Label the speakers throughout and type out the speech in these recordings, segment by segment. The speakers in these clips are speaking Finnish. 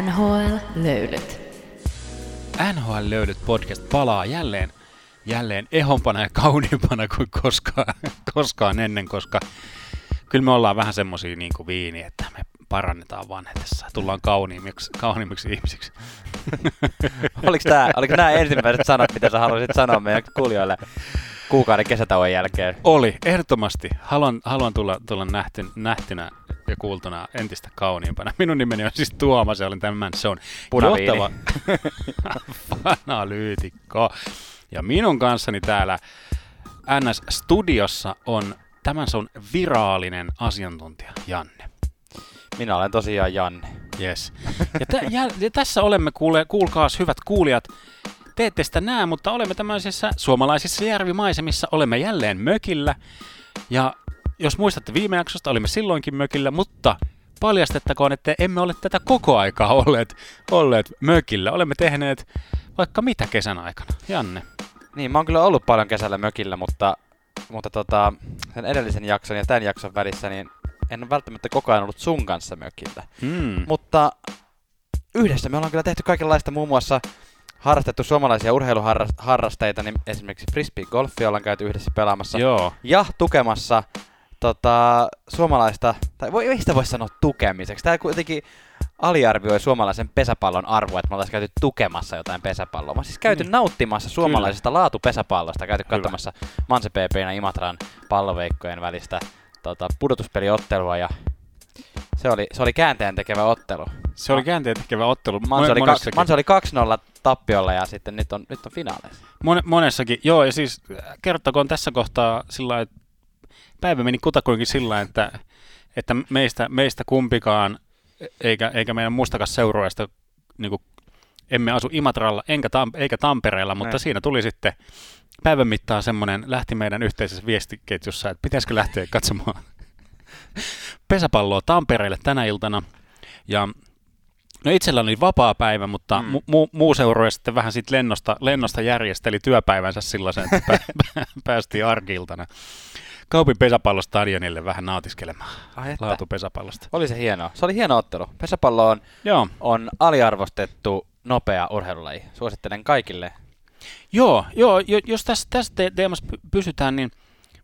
Speaker 1: NHL-löylyt.
Speaker 2: NHL-löylyt podcast palaa jälleen, jälleen ehompana ja kauniimpana kuin koskaan, koskaan ennen, koska kyllä me ollaan vähän semmosia niin kuin viini, että me parannetaan vanhetessa. Tullaan kauniimmiksi, kauniimmiksi ihmisiksi.
Speaker 3: oliko, tää, oliko nämä ensimmäiset sanat, mitä sä haluaisit sanoa meidän kuulijoille kuukauden kesätauon jälkeen?
Speaker 2: Oli, ehdottomasti. Haluan, haluan tulla, tulla nähty, nähtynä ja kuultuna entistä kauniimpana. Minun nimeni on siis Tuomas ja olen tämän se on
Speaker 3: Punaviini.
Speaker 2: johtava fanalyytikko. Ja minun kanssani täällä NS-studiossa on tämän sun viraalinen asiantuntija Janne.
Speaker 3: Minä olen tosiaan Janne.
Speaker 2: Yes. Ja, tä, ja, ja tässä olemme, kuule, kuulkaas hyvät kuulijat, te ette sitä näe, mutta olemme tämmöisissä suomalaisissa järvimaisemissa, olemme jälleen mökillä. Ja jos muistatte viime jaksosta, olimme silloinkin mökillä, mutta paljastettakoon, että emme ole tätä koko aikaa olleet, olleet mökillä. Olemme tehneet vaikka mitä kesän aikana. Janne.
Speaker 3: Niin, mä oon kyllä ollut paljon kesällä mökillä, mutta, mutta tota, sen edellisen jakson ja tämän jakson välissä, niin en ole välttämättä koko ajan ollut sun kanssa mökillä.
Speaker 2: Hmm.
Speaker 3: Mutta yhdessä me ollaan kyllä tehty kaikenlaista, muun muassa harrastettu suomalaisia urheiluharrasteita, niin esimerkiksi frisbee-golfia ollaan käyty yhdessä pelaamassa.
Speaker 2: Joo.
Speaker 3: Ja tukemassa tota, suomalaista, tai voi, ei sitä voi sanoa tukemiseksi. Tämä kuitenkin aliarvioi suomalaisen pesäpallon arvoa, että me oltaisiin käyty tukemassa jotain pesäpalloa. Mä siis käyty
Speaker 2: Mm.
Speaker 3: nauttimassa suomalaisesta laatupesäpallosta, käyty
Speaker 2: Hyvä.
Speaker 3: katsomassa Manse PP ja Imatran palloveikkojen välistä tota, pudotuspeliottelua ja se oli, se oli käänteen tekevä ottelu.
Speaker 2: Se oli käänteen tekevä ottelu.
Speaker 3: Manse oli, kaksi, Manse oli 2-0 tappiolla ja sitten nyt on, nyt on finaaleissa.
Speaker 2: Mon- monessakin, joo, ja siis äh, kertokoon tässä kohtaa sillä että päivä meni kutakuinkin sillä että, että meistä, meistä kumpikaan, eikä, eikä meidän mustakas seurueesta, niin kuin, emme asu Imatralla enkä Tam- eikä Tampereella, mutta
Speaker 3: Näin.
Speaker 2: siinä tuli sitten päivän mittaan semmoinen, lähti meidän yhteisessä viestiketjussa, että pitäisikö lähteä katsomaan pesäpalloa Tampereelle tänä iltana. Ja No itsellä oli vapaa päivä, mutta
Speaker 3: Mm.
Speaker 2: mu- muu seurue sitten vähän siitä lennosta, lennosta järjesteli työpäivänsä sellaisen, että pä- pä- päästiin arkiiltana Kaupin pesäpallostadionille vähän nautiskelemaan
Speaker 3: Ai että.
Speaker 2: laatu pesäpallosta.
Speaker 3: Oli se hienoa. Se oli hieno ottelu. Pesäpallo on,
Speaker 2: Joo,
Speaker 3: on aliarvostettu nopea urheilulaji. Suosittelen kaikille.
Speaker 2: joo, joo jo, jos tässä, tässä te- teemassa py- pysytään, niin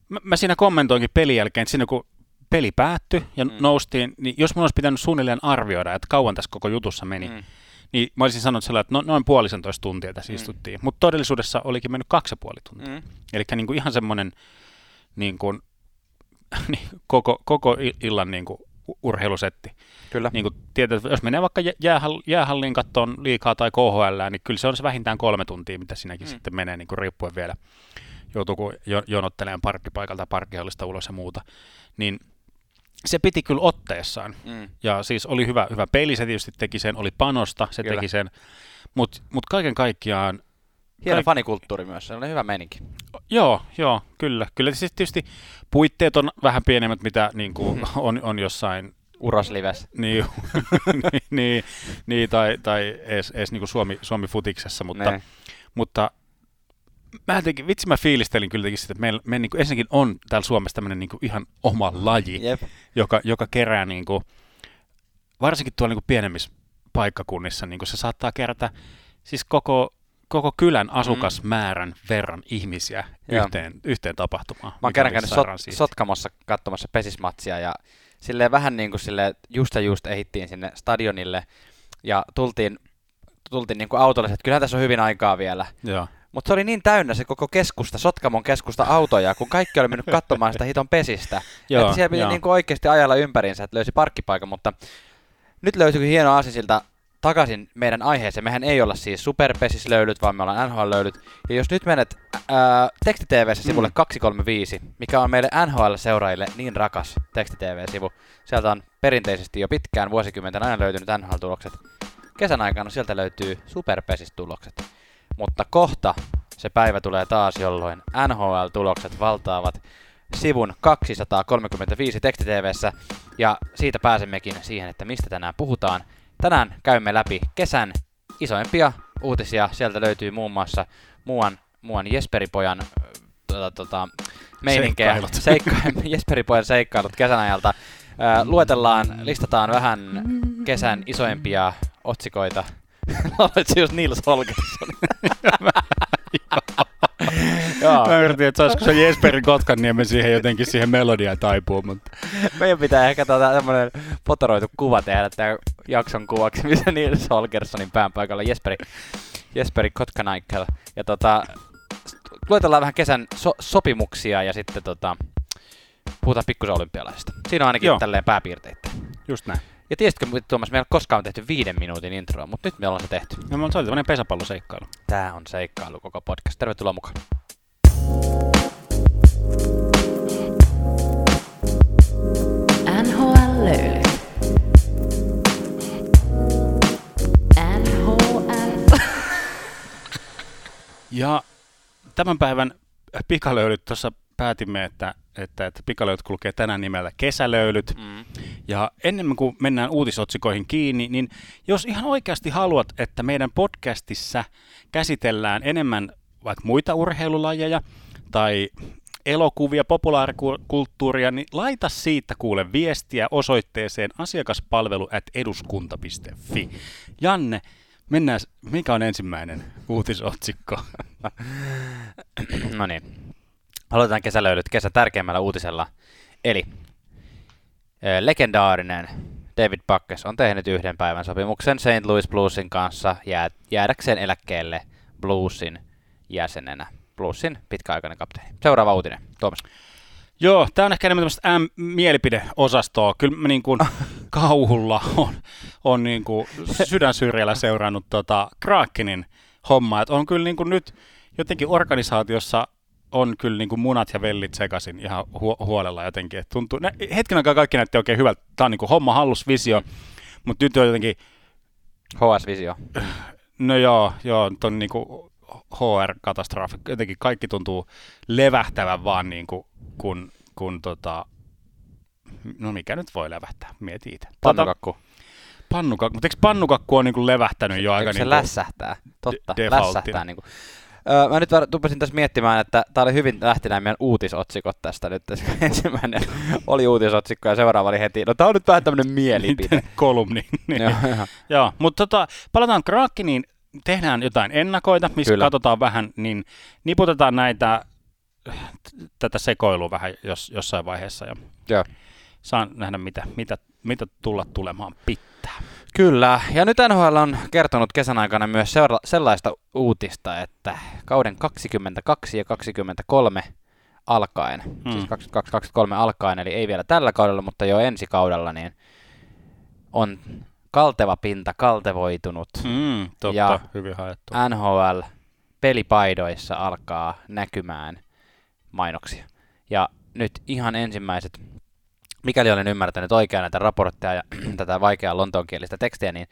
Speaker 2: mä, mä siinä kommentoinkin pelin jälkeen, että siinä kun peli päättyi ja
Speaker 3: Mm.
Speaker 2: noustiin, niin jos mun olisi pitänyt suunnilleen arvioida, että kauan tässä koko jutussa meni,
Speaker 3: Mm.
Speaker 2: niin mä olisin sanonut sellainen, että no, noin puolisentoista tuntia tässä
Speaker 3: Mm.
Speaker 2: istuttiin. Mutta todellisuudessa olikin mennyt kaksi ja puoli tuntia.
Speaker 3: Mm.
Speaker 2: Eli niin kuin ihan semmoinen niin kuin, niin koko, koko illan niin kuin urheilusetti.
Speaker 3: Kyllä.
Speaker 2: Niin kuin tietysti, jos menee vaikka jä- jäähall, jäähalliin kattoon liikaa tai KHL, niin kyllä se on se vähintään kolme tuntia, mitä siinäkin
Speaker 3: Mm.
Speaker 2: mm. sitten menee, niin kuin riippuen vielä, joutuuko jo, jonottelemaan parkkipaikalta parkkihallista ulos ja muuta. Niin se piti kyllä otteessaan.
Speaker 3: Mm.
Speaker 2: Ja siis oli hyvä, hyvä peli, se tietysti teki sen, oli panosta, se
Speaker 3: Kyllä.
Speaker 2: teki sen. Mutta mut kaiken kaikkiaan
Speaker 3: Hieno
Speaker 2: Kaik-
Speaker 3: fanikulttuuri myös. Se oli hyvä meininki.
Speaker 2: Joo, joo, kyllä. Kyllä siis tietysti puitteet on vähän pienemmät, mitä niin kuin
Speaker 3: Mhm.
Speaker 2: on, on jossain,
Speaker 3: Uroslives.
Speaker 2: niin, niin, niin, niin, tai, tai edes, edes niin kuin Suomi, Suomi futiksessa, mutta,
Speaker 3: Ne.
Speaker 2: mutta mä jotenkin, vitsi mä fiilistelin kyllä sitä, että meillä, me niin kuin, ensinnäkin on täällä Suomessa tämmöinen niin kuin ihan oma laji,
Speaker 3: Jep.
Speaker 2: joka, joka kerää niin kuin, varsinkin tuolla niin kuin pienemmissä paikkakunnissa, niin kuin se saattaa kerätä siis koko, koko kylän asukasmäärän verran ihmisiä
Speaker 3: Mm. Joo.
Speaker 2: yhteen, yhteen tapahtumaan.
Speaker 3: Mä oon kerran käynyt sot. Sotkamossa katsomassa pesismatsia ja silleen vähän niin kuin sille just ja just ehittiin sinne stadionille ja tultiin, tultiin niin kuin autolle, että kyllähän tässä on hyvin aikaa vielä.
Speaker 2: Joo.
Speaker 3: Mutta se oli niin täynnä se koko keskusta, Sotkamon keskusta autoja, kun kaikki oli mennyt katsomaan sitä hiton pesistä.
Speaker 2: Joo,
Speaker 3: että siellä piti niin kuin oikeasti ajalla ympäriinsä, että löysi parkkipaikan, mutta nyt löytyikin hieno aasinsilta takaisin meidän aiheeseen. Mehän ei olla siis superpesislöylyt, vaan me ollaan NHL-löylyt. Ja jos nyt menet ää, teksti-TVssä sivulle
Speaker 2: Mm.
Speaker 3: 235, mikä on meille NHL-seuraajille niin rakas teksti-TV-sivu. Sieltä on perinteisesti jo pitkään vuosikymmenten ajan löytynyt NHL-tulokset. Kesän aikana sieltä löytyy superpesistulokset. Mutta kohta se päivä tulee taas, jolloin NHL-tulokset valtaavat sivun 235 teksti-TVssä. Ja siitä pääsemmekin siihen, että mistä tänään puhutaan. Tänään käymme läpi kesän isoimpia uutisia. Sieltä löytyy muun muassa muuan, muuan Jesperipojan tota, tota, meininkejä.
Speaker 2: Seikkailut.
Speaker 3: Seikka- Jesperipojan seikkailut kesän ajalta. Luetellaan, listataan vähän kesän isoimpia otsikoita. Olet just Nils Holgersson.
Speaker 2: Joo. Mä yritin, että saisiko se Jesperin Kotkanniemen siihen jotenkin siihen melodiaan taipuu, mutta...
Speaker 3: Meidän pitää ehkä tota tämmönen potoroitu kuva tehdä tämän jakson kuvaksi, missä Nils Holgerssonin pään paikalla Jesperi, Jesperi Kotkanaikel. Ja tota, luetellaan vähän kesän so- sopimuksia ja sitten tota, puhutaan pikkusen olympialaisista. Siinä on ainakin
Speaker 2: Joo.
Speaker 3: tälleen pääpiirteitä.
Speaker 2: Just näin.
Speaker 3: Ja tiesitkö, Tuomas, meillä koskaan on tehty viiden minuutin introa, mutta nyt me ollaan se tehty.
Speaker 2: No, se oli tämmöinen pesäpalloseikkailu.
Speaker 3: Tää on seikkailu koko podcast. Tervetuloa mukaan.
Speaker 1: NHL-löylyt. NHL.
Speaker 2: Ja tämän päivän pikalöylyt, tuossa päätimme, että, että, että pikalöylyt kulkee tänään nimellä kesälöylyt.
Speaker 3: Mm.
Speaker 2: Ja ennen kuin mennään uutisotsikoihin kiinni, niin jos ihan oikeasti haluat, että meidän podcastissa käsitellään enemmän vaikka muita urheilulajeja tai elokuvia, populaarikulttuuria, niin laita siitä kuule viestiä osoitteeseen asiakaspalvelu at eduskunta.fi. Janne, mennään, mikä on ensimmäinen uutisotsikko?
Speaker 3: No niin. Aloitetaan kesälöylyt kesän tärkeimmällä uutisella. Eli eh, legendaarinen David Backes on tehnyt yhden päivän sopimuksen St. Louis Bluesin kanssa jää, jäädäkseen eläkkeelle Bluesin jäsenenä. Bluesin pitkäaikainen kapteeni. Seuraava uutinen. Tuomas.
Speaker 2: Joo, tämä on ehkä enemmän tämmöistä M-mielipideosastoa. Kyllä mä niin kuin kauhulla on, on niin kuin sydänsyrjällä seurannut tota Krakenin hommaa. Et on kyllä niin kuin nyt jotenkin organisaatiossa on kyllä niin kuin munat ja vellit sekaisin ihan hu- huolella jotenkin. Et tuntuu, nä- hetken aikaa kaikki näytti oikein hyvältä. Tämä on niin kuin homma hallus visio, mutta nyt on jotenkin,
Speaker 3: HS Visio.
Speaker 2: no joo, joo, ton niin kuin HR-katastrofi. Jotenkin kaikki tuntuu levähtävän vaan niin kuin, kun, kun tota, no mikä nyt voi levähtää, mieti itse.
Speaker 3: Pannukakku.
Speaker 2: Pannukakku, mutta eikö pannukakku on niin kuin levähtänyt jo aika
Speaker 3: se
Speaker 2: niin kuin,
Speaker 3: lässähtää. Totta,
Speaker 2: de-
Speaker 3: lässähtää. Niin kuin. Öö, mä nyt tupasin tässä miettimään, että tää oli hyvin lähti nämä meidän uutisotsikot tästä nyt. Tässä Ensimmäinen oli uutisotsikko ja seuraava oli heti, no tää on nyt vähän tämmönen mielipide.
Speaker 2: kolumni. niin.
Speaker 3: Joo, joo.
Speaker 2: Joo, mutta tota, palataan Krakeniin, tehdään jotain ennakoita, missä
Speaker 3: Kyllä.
Speaker 2: katsotaan vähän, niin niputetaan näitä, tätä sekoilua vähän jos, jossain vaiheessa ja
Speaker 3: Joo.
Speaker 2: saan nähdä, mitä, mitä, mitä tulla tulemaan pitää.
Speaker 3: Kyllä, ja nyt NHL on kertonut kesän aikana myös seura- sellaista uutista, että kauden 22 ja 23 alkaen,
Speaker 2: Mm.
Speaker 3: mm. siis 22-23 alkaen, eli ei vielä tällä kaudella, mutta jo ensi kaudella, niin on kalteva pinta kaltevoitunut.
Speaker 2: Mm, totta,
Speaker 3: Ja-
Speaker 2: hyvin haettu.
Speaker 3: NHL pelipaidoissa alkaa näkymään mainoksia. Ja nyt ihan ensimmäiset, mikäli olen ymmärtänyt oikein näitä raportteja ja tätä vaikeaa lontoonkielistä tekstiä, niin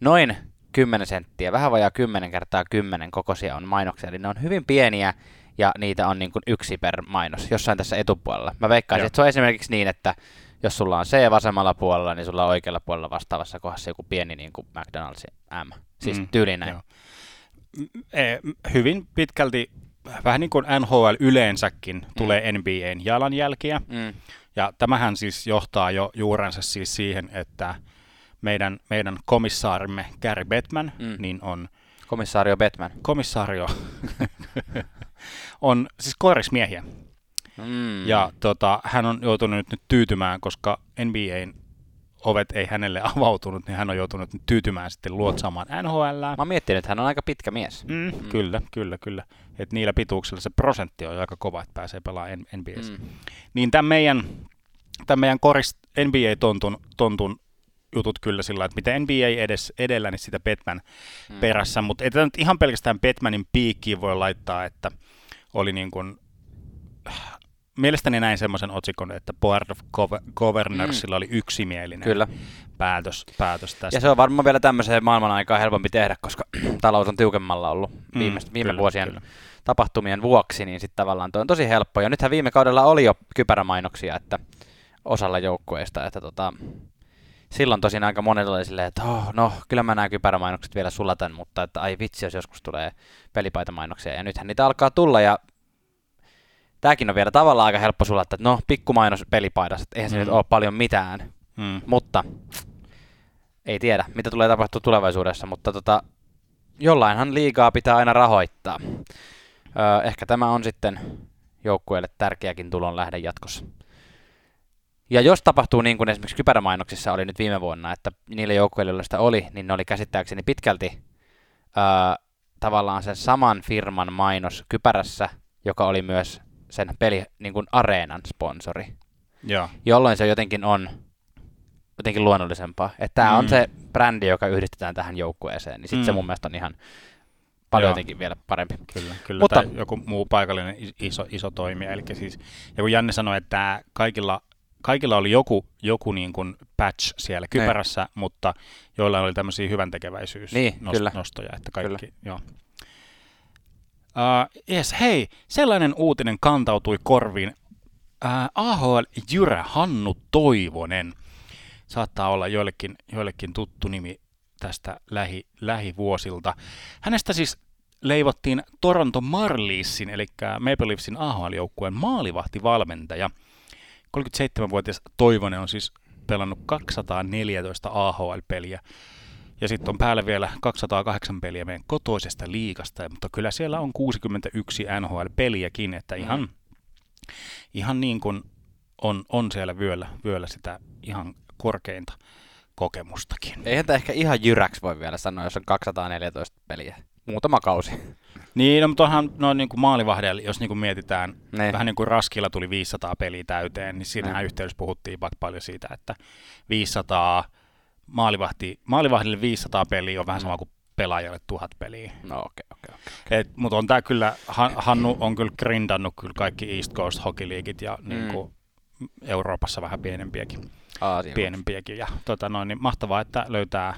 Speaker 3: noin 10 senttiä, vähän vajaa 10 kertaa 10 kokoisia on mainoksia, eli ne on hyvin pieniä ja niitä on niin kuin yksi per mainos jossain tässä etupuolella. Mä veikkaisin,
Speaker 2: Joo.
Speaker 3: että se on esimerkiksi niin, että jos sulla on C vasemmalla puolella, niin sulla on oikealla puolella vastaavassa kohdassa joku pieni niin kuin McDonald's M. Siis
Speaker 2: Mm,
Speaker 3: mm, tyyliin näin.
Speaker 2: joo. E, hyvin pitkälti, vähän niin kuin NHL yleensäkin, tulee NBAn jalanjälkiä.
Speaker 3: Mm.
Speaker 2: Ja tämähän siis johtaa jo juurensa siis siihen, että meidän, meidän komissaarimme Gary Bettman, mm. Niin on
Speaker 3: Komissaario Batman.
Speaker 2: komissaario, on siis koirismiehiä.
Speaker 3: Mm.
Speaker 2: Ja tota, hän on joutunut nyt, nyt tyytymään, koska NBAn ovet ei hänelle avautunut, niin hän on joutunut nyt tyytymään sitten luotsaamaan NHL.
Speaker 3: Mä oon miettinyt, että hän on aika pitkä mies.
Speaker 2: Mm, mm. Kyllä, kyllä, kyllä. Et niillä pituuksilla se prosentti on aika kova, että pääsee pelaamaan NBAssä. Mm. Niin tämän meidän, tämän meidän koris NBA-tontun tontun jutut kyllä sillä, että mitä NBA edes edellä, niin sitä Batman mm. Perässä. Mutta ei nyt ihan pelkästään Batmanin piikkiin voi laittaa, että oli niin kuin, mielestäni näin semmoisen otsikon, että Board of Gov- Governorsilla mm. oli yksimielinen
Speaker 3: Kyllä.
Speaker 2: päätös, päätös tästä.
Speaker 3: Ja se on varmaan vielä tämmöiseen maailman aikaan helpompi tehdä, koska talous on tiukemmalla ollut
Speaker 2: Mm,
Speaker 3: viime, viime
Speaker 2: kyllä,
Speaker 3: vuosien
Speaker 2: kyllä.
Speaker 3: Tapahtumien vuoksi, niin sitten tavallaan toi on tosi helppo. Ja nythän viime kaudella oli jo kypärämainoksia, että osalla joukkueista, että tota, silloin tosin aika monella oli silleen, että oh, no, kyllä mä nämä kypärämainokset vielä sulatan, mutta että ai vitsi, jos joskus tulee pelipaitamainnoksia. Ja nythän niitä alkaa tulla ja tämäkin on vielä tavallaan aika helppo sulattaa, että no, pikkumainos pelipaidassa, että eihän se
Speaker 2: Mm.
Speaker 3: nyt ole paljon mitään.
Speaker 2: Mm.
Speaker 3: Mutta ei tiedä, mitä tulee tapahtua tulevaisuudessa, mutta tota, jollainhan liigaa pitää aina rahoittaa. Öö, ehkä tämä on sitten joukkueelle tärkeäkin tulon lähde jatkossa. Ja jos tapahtuu niin kuin esimerkiksi kypärämainoksissa oli nyt viime vuonna, että niille joukkueille, joilla sitä oli, niin ne oli käsittääkseni pitkälti öö, tavallaan sen saman firman mainos kypärässä, joka oli myös sen peli niin kuin areenan sponsori.
Speaker 2: Joo.
Speaker 3: Jolloin se jotenkin on jotenkin luonnollisempaa. Että tämä mm. on se brändi, joka yhdistetään tähän joukkueeseen, niin sitten mm. se mun mielestä on ihan paljon Joo. jotenkin vielä parempi.
Speaker 2: Kyllä, kyllä Mutta, tai joku muu paikallinen iso, iso toimija. Eli siis, ja kun Janne sanoi, että kaikilla, kaikilla oli joku, joku niin kuin patch siellä niin. kypärässä, ne. mutta joilla oli tämmöisiä hyvän tekeväisyys niin, nost- kyllä. nostoja, että kaikki, kyllä. joo. Uh, yes, hei, sellainen uutinen kantautui korviin. Uh, AHL Jyrä Hannu Toivonen saattaa olla joillekin, joillekin tuttu nimi tästä lähi, lähivuosilta. Hänestä siis leivottiin Toronto Marliessin, eli Maple Leafsin AHL-joukkueen maalivahtivalmentaja. 37-vuotias Toivonen on siis pelannut 214 AHL-peliä. Ja sitten on päällä vielä 208 peliä meidän kotoisesta liikasta, mutta kyllä siellä on 61 NHL-peliäkin, että ihan, mm. ihan niin kuin on, on siellä vyöllä, vyöllä sitä ihan korkeinta kokemustakin.
Speaker 3: Eihän tämä ehkä ihan jyräksi voi vielä sanoa, jos on 214 peliä. Muutama kausi.
Speaker 2: Niin, no, mutta onhan no, niin kuin maalivahdella, jos niin kuin mietitään, ne. vähän niin kuin Raskilla tuli 500 peliä täyteen, niin siinähän yhteydessä puhuttiin paljon siitä, että 500 maalivahti, maalivahdille 500 peliä on vähän sama kuin pelaajalle tuhat peliä.
Speaker 3: No okei, okay, okei. Okay,
Speaker 2: okay. Mutta on tämä kyllä, Hannu on kyllä grindannut kyllä kaikki East Coast Hockey Leagueit ja mm. niin kuin Euroopassa vähän pienempiäkin. Aasia. pienempiäkin. Ja tota noin, niin mahtavaa, että löytää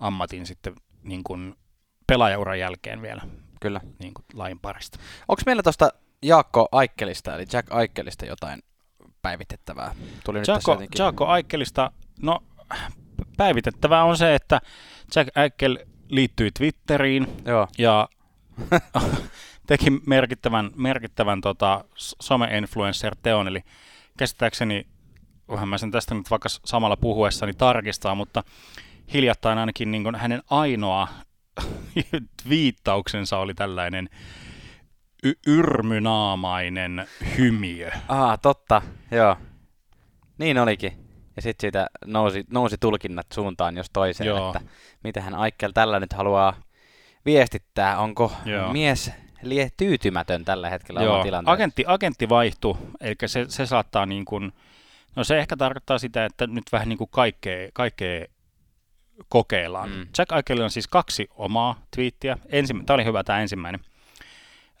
Speaker 2: ammatin sitten niin kuin pelaajauran jälkeen vielä
Speaker 3: Kyllä.
Speaker 2: Niin kuin lain parista.
Speaker 3: Onko meillä tuosta Jaakko Aikkelista, eli Jack Aikkelista jotain päivitettävää?
Speaker 2: Tuli Jaakko, nyt Jaakko Aikkelista, no päivitettävää on se, että Jack Aikkel liittyi Twitteriin
Speaker 3: Joo.
Speaker 2: ja teki merkittävän, merkittävän tota, some-influencer-teon, eli käsittääkseni vähän mä sen tästä nyt vaikka samalla puhuessani tarkistaa, mutta hiljattain ainakin niin hänen ainoa viittauksensa oli tällainen y- yrmynaamainen hymiö.
Speaker 3: Ah, totta, joo. Niin olikin. Ja sitten siitä nousi, nousi tulkinnat suuntaan jos toiseen, joo. että mitä hän Aikkel tällä nyt haluaa viestittää. Onko joo. mies lie tyytymätön tällä hetkellä Joo,
Speaker 2: agentti, agentti vaihtui, eli se, se saattaa niin kuin, No se ehkä tarkoittaa sitä, että nyt vähän niin kuin kaikkea, kaikkea kokeillaan. Mm. Jack Eichel on siis kaksi omaa twiittiä. Ensimmä, tämä oli hyvä tämä ensimmäinen,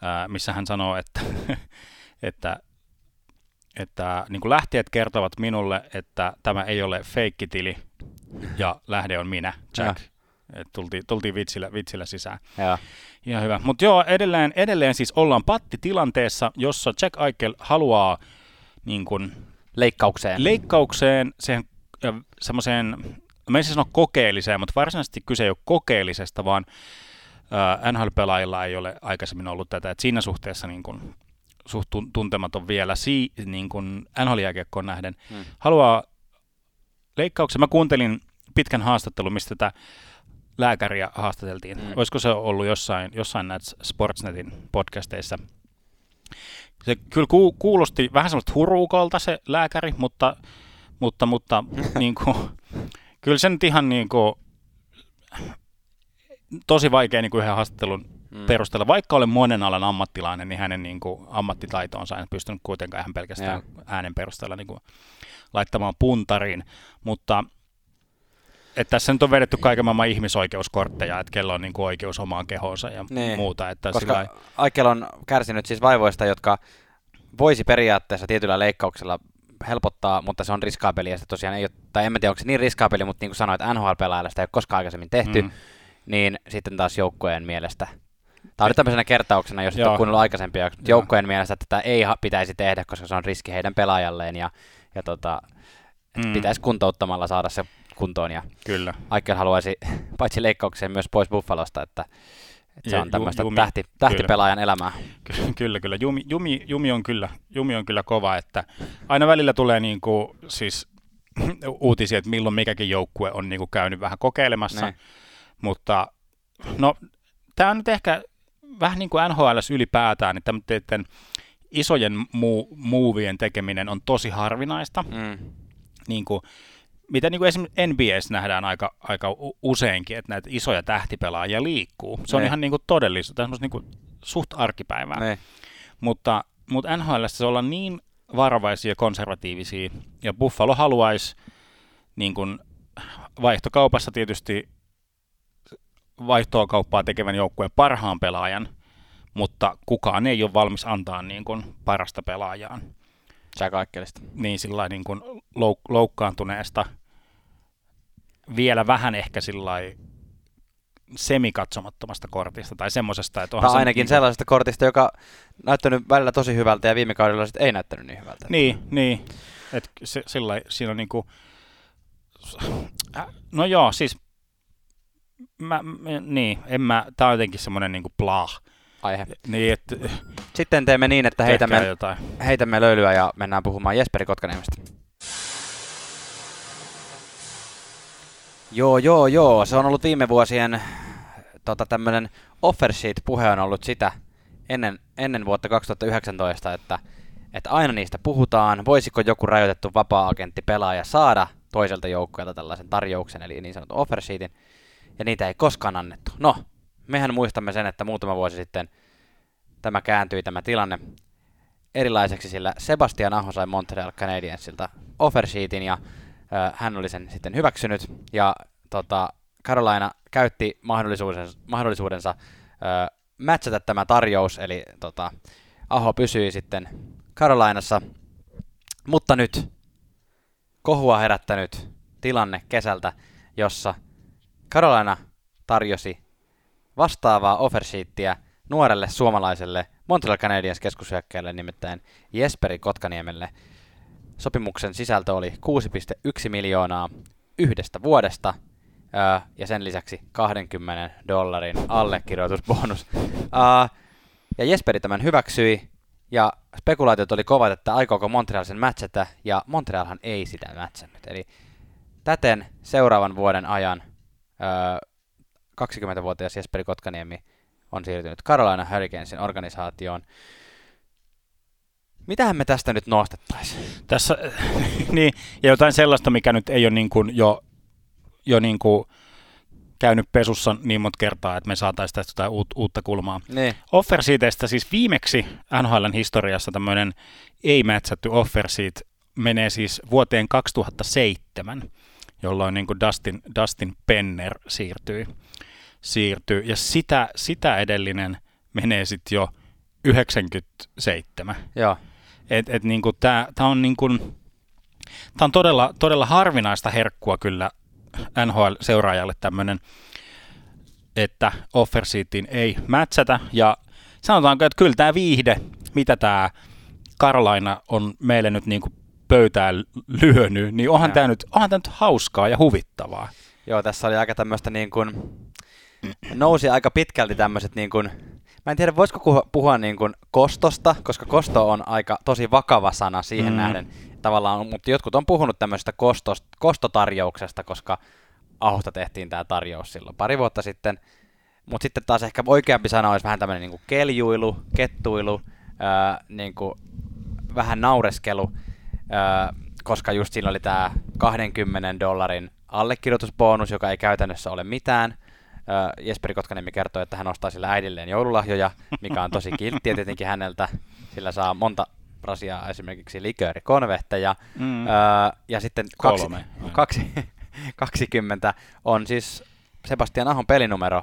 Speaker 2: ää, missä hän sanoo, että, että, että niin kuin lähtijät kertovat minulle, että tämä ei ole feikkitili ja lähde on minä, Jack. Et tultiin, tultiin vitsillä, vitsillä sisään.
Speaker 3: Ja.
Speaker 2: Ihan hyvä. Mutta joo, edelleen, edelleen siis ollaan pattitilanteessa, jossa Jack Eichel haluaa niin kun,
Speaker 3: Leikkaukseen.
Speaker 2: Leikkaukseen, siihen semmoiseen, mä en siis sano kokeelliseen, mutta varsinaisesti kyse ei ole kokeellisesta, vaan NHL-pelaajilla ei ole aikaisemmin ollut tätä, että siinä suhteessa niin kun, suht tuntematon vielä si, niin kun NHL-jääkiekkoon nähden. Hmm. Haluaa leikkauksen. Mä kuuntelin pitkän haastattelun, mistä tätä lääkäriä haastateltiin. Hmm. Olisiko se ollut jossain, jossain näissä Sportsnetin podcasteissa – se kyllä kuulosti vähän semmoista huruukolta se lääkäri, mutta, mutta, mutta niin kuin, kyllä se nyt ihan niin kuin, tosi vaikea niin kuin yhden haastattelun mm. perusteella. Vaikka olen monen alan ammattilainen, niin hänen niin kuin, ammattitaitoonsa en pystynyt kuitenkaan ihan pelkästään ja. äänen perusteella niin kuin, laittamaan puntariin. Mutta että tässä nyt on vedetty kaiken maailman ihmisoikeuskortteja, että kello on niin kuin oikeus omaan kehoonsa ja niin. muuta. Että
Speaker 3: Koska sillä... Aikel on kärsinyt siis vaivoista, jotka voisi periaatteessa tietyllä leikkauksella helpottaa, mutta se on riskaapeli ja tosiaan ei ole, tai en tiedä onko se niin riskaapeli, mutta niin kuin sanoit, NHL-pelaajalla sitä ei ole koskaan aikaisemmin tehty, mm. niin sitten taas joukkojen mielestä Tämä oli tämmöisenä kertauksena, jos et ole kuunnellut aikaisempia, joukkojen mielestä että tätä ei pitäisi tehdä, koska se on riski heidän pelaajalleen ja, ja tota, mm. pitäisi kuntouttamalla saada se kuntoon. Ja
Speaker 2: Kyllä.
Speaker 3: Aikel haluaisi paitsi leikkaukseen myös pois Buffalosta, että, että se on tämmöistä jumi, tähti, tähtipelaajan kyllä. elämää.
Speaker 2: Kyllä, kyllä. Jumi, jumi, jumi, on kyllä, jumi on kyllä kova, että aina välillä tulee niin kuin, siis uutisia, että milloin mikäkin joukkue on niin kuin käynyt vähän kokeilemassa.
Speaker 3: Niin.
Speaker 2: Mutta no, tämä on nyt ehkä vähän niin kuin NHLs ylipäätään, että tämmöiden isojen mu- muuvien tekeminen on tosi harvinaista.
Speaker 3: Mm.
Speaker 2: Niin kuin, mitä niin kuin esimerkiksi NBS nähdään aika, aika useinkin, että näitä isoja tähtipelaajia liikkuu. Se on
Speaker 3: Niin.
Speaker 2: ihan niin kuin todellisuutta, semmoista niin kuin suht arkipäivää.
Speaker 3: Niin.
Speaker 2: Mutta, mutta NHL se ollaan niin varovaisia ja konservatiivisia, ja Buffalo haluaisi niin kuin vaihtokaupassa tietysti vaihtokauppaa tekevän joukkueen parhaan pelaajan, mutta kukaan ei ole valmis antaa niin kuin parasta pelaajaan.
Speaker 3: Jack Aikkelista.
Speaker 2: Niin sillä niin kuin louk- loukkaantuneesta vielä vähän ehkä sillä semikatsomattomasta kortista tai semmoisesta, että
Speaker 3: Tai
Speaker 2: se
Speaker 3: ainakin
Speaker 2: niin kuin-
Speaker 3: sellaisesta kortista, joka näyttänyt välillä tosi hyvältä ja viime kaudella sitten ei näyttänyt niin hyvältä.
Speaker 2: Niin, niin. Et se, sillä siinä on niinku, Äh, no joo, siis mä, mä, niin, en mä, tää on jotenkin semmonen niinku blah.
Speaker 3: Aihe.
Speaker 2: Niin, että
Speaker 3: Sitten teemme niin, että heitämme,
Speaker 2: jotain.
Speaker 3: heitämme löylyä ja mennään puhumaan Jesperi Kotkaniemestä. Joo, joo, joo. Se on ollut viime vuosien tota, tämmöinen offer sheet puhe on ollut sitä ennen, ennen vuotta 2019, että, että aina niistä puhutaan. Voisiko joku rajoitettu vapaa-agentti pelaaja saada toiselta joukkueelta tällaisen tarjouksen, eli niin sanotun offer sheetin, ja niitä ei koskaan annettu. No, mehän muistamme sen, että muutama vuosi sitten tämä kääntyi tämä tilanne erilaiseksi, sillä Sebastian Aho sai Montreal Canadiensilta offer sheetin ja ö, hän oli sen sitten hyväksynyt. Ja tota, Carolina käytti mahdollisuudensa, mahdollisuudensa ö, matchata tämä tarjous, eli tota, Aho pysyi sitten Carolinassa, mutta nyt kohua herättänyt tilanne kesältä, jossa Carolina tarjosi vastaavaa offersheettiä nuorelle suomalaiselle Montreal Canadiens keskushyökkäjälle nimittäin Jesperi Kotkaniemelle. Sopimuksen sisältö oli 6,1 miljoonaa yhdestä vuodesta ja sen lisäksi 20 dollarin allekirjoitusbonus. Ja Jesperi tämän hyväksyi ja spekulaatiot oli kovat, että aikooko Montreal sen matchata ja Montrealhan ei sitä matchannut. Eli täten seuraavan vuoden ajan ää, 20-vuotias Jesperi Kotkaniemi on siirtynyt Carolina Hurricanesin organisaatioon. Mitähän me tästä nyt nostettaisiin?
Speaker 2: Tässä, niin, ja jotain sellaista, mikä nyt ei ole niin kuin jo, jo niin kuin käynyt pesussa niin monta kertaa, että me saataisiin tästä jotain uut, uutta kulmaa.
Speaker 3: Niin.
Speaker 2: Offer sheeteistä siis viimeksi NHLn historiassa tämmöinen ei-mätsätty offer sheet menee siis vuoteen 2007, jolloin niin kuin Dustin, Dustin Penner siirtyi. Siirtyi. Ja sitä, sitä edellinen menee sitten jo 97.
Speaker 3: Joo.
Speaker 2: Et, et niinku tää, tää on, niinku, tää on todella, todella harvinaista herkkua kyllä NHL-seuraajalle tämmöinen, että offersiitiin ei mätsätä. Ja sanotaanko, että kyllä tämä viihde, mitä tämä Carolina on meille nyt niinku pöytään lyönyt, niin onhan tämä nyt, onhan tää nyt hauskaa ja huvittavaa.
Speaker 3: Joo, tässä oli aika tämmöistä niin kuin, nousi aika pitkälti tämmöiset niin kuin, mä en tiedä voisiko puhua, niin kuin kostosta, koska kosto on aika tosi vakava sana siihen
Speaker 2: Mm.
Speaker 3: nähden tavallaan, mutta jotkut on puhunut tämmöisestä kostost, kostotarjouksesta, koska Ahosta tehtiin tämä tarjous silloin pari vuotta sitten, mutta sitten taas ehkä oikeampi sana olisi vähän tämmöinen niin kuin keljuilu, kettuilu, ää, niin kuin vähän naureskelu, ää, koska just siinä oli tämä 20 dollarin allekirjoitusbonus, joka ei käytännössä ole mitään. Ää, Jesperi Kotkaniemi kertoi, että hän ostaa sillä äidilleen joululahjoja, mikä on tosi kilttiä tietenkin häneltä. Sillä saa monta rasiaa esimerkiksi liköörikonvehteja.
Speaker 2: Mm.
Speaker 3: Ää, ja sitten kaksi,
Speaker 2: Kolme.
Speaker 3: kaksi, 20 on siis Sebastian Ahon pelinumero,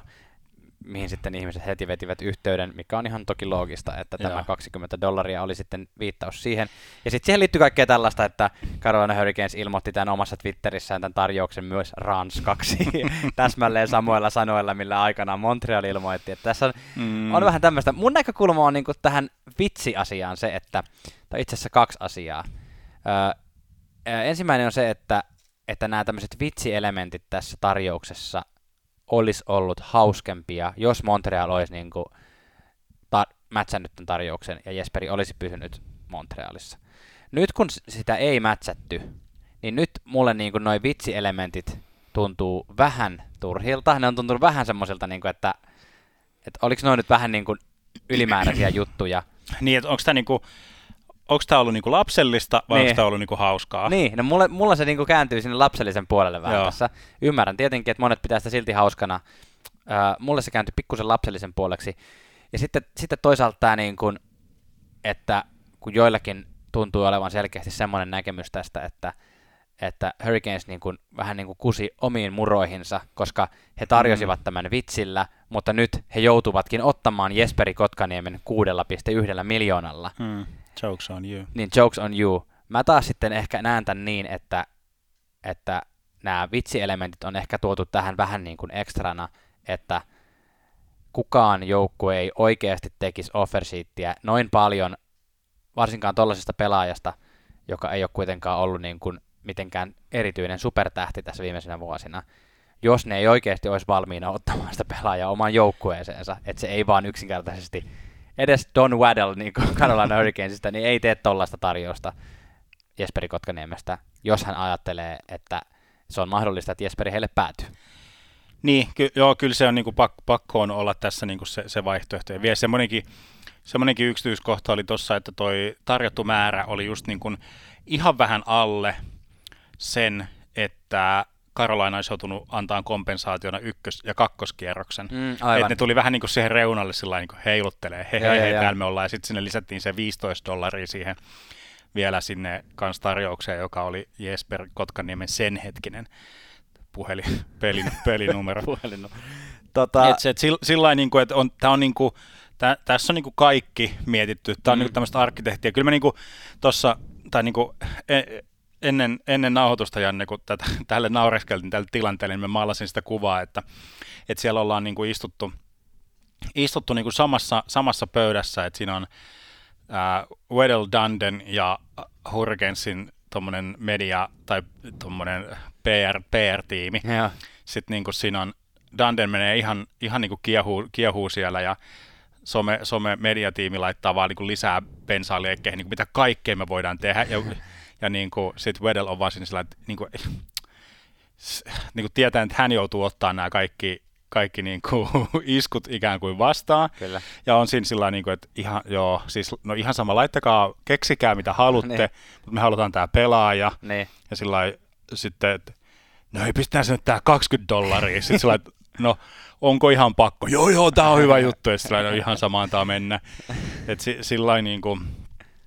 Speaker 3: mihin sitten ihmiset heti vetivät yhteyden, mikä on ihan toki loogista, että tämä
Speaker 2: Joo.
Speaker 3: 20 dollaria oli sitten viittaus siihen. Ja sitten siihen liittyy kaikkea tällaista, että Carolina Hurricanes ilmoitti tämän omassa Twitterissään tämän tarjouksen myös ranskaksi, täsmälleen samoilla sanoilla, millä aikanaan Montreal ilmoitti. Että tässä on,
Speaker 2: Mm.
Speaker 3: on vähän tämmöistä. Mun näkökulma on niinku tähän vitsiasiaan se, että, tai itse asiassa kaksi asiaa. Öö, ensimmäinen on se, että, että nämä tämmöiset vitsielementit tässä tarjouksessa olisi ollut hauskempia, jos Montreal olisi niinku tar- mätsännyt tämän tarjouksen ja Jesperi olisi pysynyt Montrealissa. Nyt kun sitä ei mätsätty, niin nyt mulle niin kuin noi vitsielementit tuntuu vähän turhilta. Ne on tuntunut vähän semmoisilta, niin kuin, että, että oliko noin nyt vähän niin kuin ylimääräisiä juttuja.
Speaker 2: Niin, että onko tämä niinku, onko tämä ollut niinku lapsellista vai
Speaker 3: Niin.
Speaker 2: onko tämä ollut niinku hauskaa?
Speaker 3: Niin, no mulle, mulla se niinku kääntyy sinne lapsellisen puolelle vähän
Speaker 2: Joo.
Speaker 3: tässä. Ymmärrän tietenkin, että monet pitää sitä silti hauskana. Öö, mulle se kääntyi pikkusen lapsellisen puoleksi. Ja sitten, sitten toisaalta tämä, niin kuin, että kun joillakin tuntuu olevan selkeästi semmoinen näkemys tästä, että, että Hurricanes niin kuin, vähän niin kuin kusi omiin muroihinsa, koska he tarjosivat mm. tämän vitsillä, mutta nyt he joutuvatkin ottamaan Jesperi Kotkaniemen 6,1 miljoonalla
Speaker 2: Hmm. Jokes on you.
Speaker 3: niin jokes on you. Mä taas sitten ehkä näen tämän niin, että, että nämä vitsielementit on ehkä tuotu tähän vähän niin kuin ekstrana, että kukaan joukkue ei oikeasti tekisi offersheettiä noin paljon, varsinkaan tuollaisesta pelaajasta, joka ei ole kuitenkaan ollut niin kuin mitenkään erityinen supertähti tässä viimeisenä vuosina, jos ne ei oikeasti olisi valmiina ottamaan sitä pelaajaa omaan joukkueeseensa, että se ei vaan yksinkertaisesti edes Don Waddell niin kuin Carolina Hurricanesista, niin ei tee tollaista tarjousta Jesperi Kotkaniemestä, jos hän ajattelee, että se on mahdollista, että Jesperi heille päätyy.
Speaker 2: Niin, ky- joo, kyllä se on niinku pak- pakko on olla tässä niinku se, se vaihtoehto. Ja vielä semmoinenkin, semmoinenkin yksityiskohta oli tuossa, että toi tarjottu määrä oli just niin kuin ihan vähän alle sen, että Carolina olisi joutunut antaa kompensaationa ykkös- ja kakkoskierroksen.
Speaker 3: Mm,
Speaker 2: Että ne tuli vähän niin kuin siihen reunalle sillä niin kuin heiluttelee, he, hei, hei,
Speaker 3: joo.
Speaker 2: täällä me ollaan. Ja sitten sinne lisättiin se 15 dollaria siihen vielä sinne kans tarjoukseen, joka oli Jesper Kotkaniemen sen hetkinen puhelin, pelin, pelinumero.
Speaker 3: Puhelin. Tota,
Speaker 2: Et se, et sillä, sillä niin kuin, että on, tää on niin kuin, tä, tässä on niin kuin kaikki mietitty. Tämä on
Speaker 3: Mm.
Speaker 2: mm. niin tämmöistä arkkitehtiä. Kyllä mä niin kuin tuossa, tai niin kuin, e, ennen, ennen nauhoitusta, Janne, kun tätä, tälle naureskeltiin tälle tilanteelle, niin mä maalasin sitä kuvaa, että, että siellä ollaan niin kuin istuttu, istuttu niin kuin samassa, samassa pöydässä, että siinä on ää, Weddell Dunden ja Hurricanesin tuommoinen media tai tuommoinen PR, PR-tiimi
Speaker 3: joo.
Speaker 2: sitten niin siinä on, Danden menee ihan, ihan niin kuin kiehuu, kiehuu siellä ja some, some mediatiimi laittaa vaan niin kuin lisää bensaa liekkeihin, niin kuin mitä kaikkea me voidaan tehdä. Ja, ja niin kuin, sit Weddell on vaan sillä, että niin kuin, niin kuin tietää, että hän joutuu ottaa nämä kaikki, kaikki niin kuin iskut ikään kuin vastaan.
Speaker 3: Kyllä.
Speaker 2: Ja on siinä sillä niin kuin, että ihan, joo, siis, no ihan sama, laittakaa, keksikää mitä haluatte,
Speaker 3: Niin.
Speaker 2: mutta me halutaan tämä pelaaja.
Speaker 3: Niin.
Speaker 2: Ja sillä sitten, että no ei pistetään sinne tää 20 dollaria. Sitten sillä että no onko ihan pakko? Joo, joo, tää on hyvä juttu. Ja sillä no ihan sama antaa mennä. Et si, sillä niin kuin,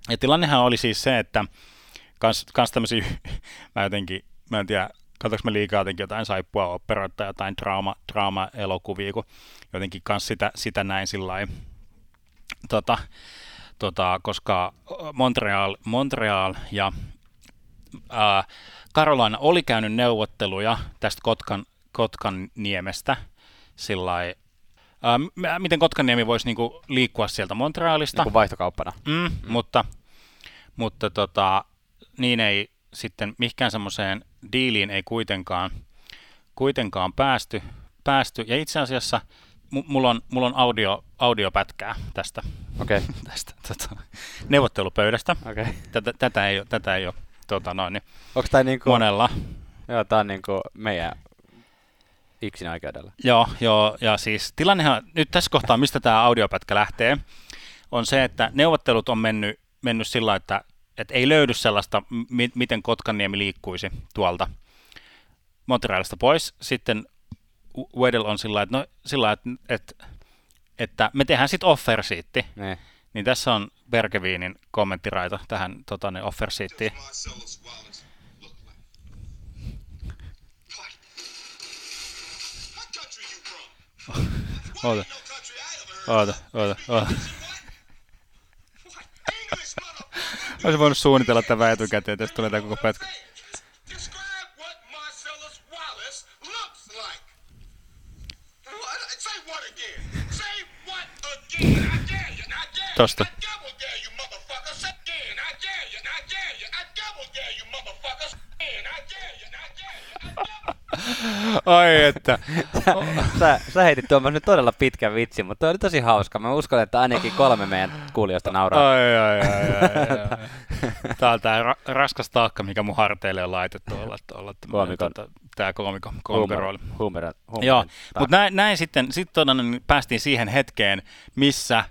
Speaker 2: ja tilannehan oli siis se, että kans, kans tämmöisiä, mä jotenkin, mä en tiedä, katsoinko mä liikaa jotenkin jotain saippua operoita tai jotain draama, draama-elokuvia, kun jotenkin kans sitä, sitä näin sillä tota, tota, koska Montreal, Montreal ja ää, Carolina oli käynyt neuvotteluja tästä Kotkan, Kotkan niemestä sillä lailla, ää, miten Kotkaniemi voisi niinku liikkua sieltä Montrealista.
Speaker 3: Niin vaihtokauppana.
Speaker 2: Mm, mm. Mutta, mutta tota, niin ei sitten mihinkään semmoiseen diiliin ei kuitenkaan, kuitenkaan päästy, päästy. Ja itse asiassa mu- mulla on, mulla on audio, audiopätkää tästä,
Speaker 3: Okei. Okay.
Speaker 2: tästä tota, neuvottelupöydästä.
Speaker 3: Okay.
Speaker 2: Tätä, tätä ei ole, tätä ei ole tota noin, niin
Speaker 3: Onko tää niinku,
Speaker 2: monella.
Speaker 3: joo, tää on niinku meidän yksin oikeudella.
Speaker 2: Joo, joo, ja siis tilannehan nyt tässä kohtaa, mistä tämä audiopätkä lähtee, on se, että neuvottelut on mennyt, mennyt sillä, että, että ei löydy sellaista, mi- miten Kotkaniemi liikkuisi tuolta Montrealista pois. Sitten Weddell on sillä että, no, sillä että, että, että me tehdään sitten offer sheetti.
Speaker 3: Niin.
Speaker 2: Niin tässä on Bergeviinin kommenttiraita tähän tota, niin offer sheettiin.
Speaker 1: Marcellus Wallace look like? What? What country you from? What
Speaker 2: Hold
Speaker 1: ain't
Speaker 2: it.
Speaker 1: country I ever heard
Speaker 2: Oota, oota, oota. Olisin voinut suunnitella tämän etukäteen, että tulee tämä koko pätkä.
Speaker 1: Describe
Speaker 2: Ai että.
Speaker 3: sä, sä heitit tuommoisen nyt todella pitkän vitsin, mutta toi oli tosi hauska. Mä uskon, että ainakin kolme meidän kuulijoista nauraa.
Speaker 2: Ai, ai, ai, ai, ai. Tää on tää ra- raskas taakka, mikä mun harteille on laitettu olla, olla
Speaker 3: Koomikon.
Speaker 2: tota, tää koomikon, koomikon rooli.
Speaker 3: Huumori.
Speaker 2: Joo, mutta näin, näin sitten, sit todella niin päästiin siihen hetkeen, missä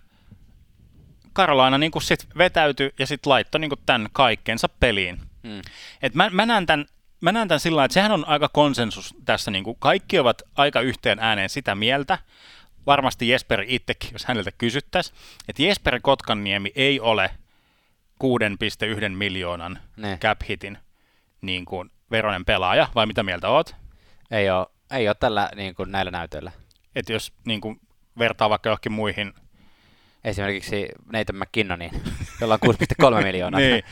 Speaker 2: Karolaina niin sit vetäytyi ja sitten laittoi niin tämän kaikkensa peliin.
Speaker 3: Mm.
Speaker 2: Et mä, mä näen tämän Mä näen tämän sillä että sehän on aika konsensus tässä, niin kuin kaikki ovat aika yhteen ääneen sitä mieltä, varmasti Jesper itsekin, jos häneltä kysyttäisiin, että Jesper Kotkanniemi ei ole 6,1 miljoonan
Speaker 3: Ne.
Speaker 2: cap hitin niin kuin veronen pelaaja, vai mitä mieltä oot?
Speaker 3: Ei ole, ei ole tällä niin kuin näillä näytöillä.
Speaker 2: Että jos niin kuin, vertaa vaikka johonkin muihin
Speaker 3: Esimerkiksi Nathan McKinnoniin, jolla on 6,3 miljoonaa.
Speaker 2: niin,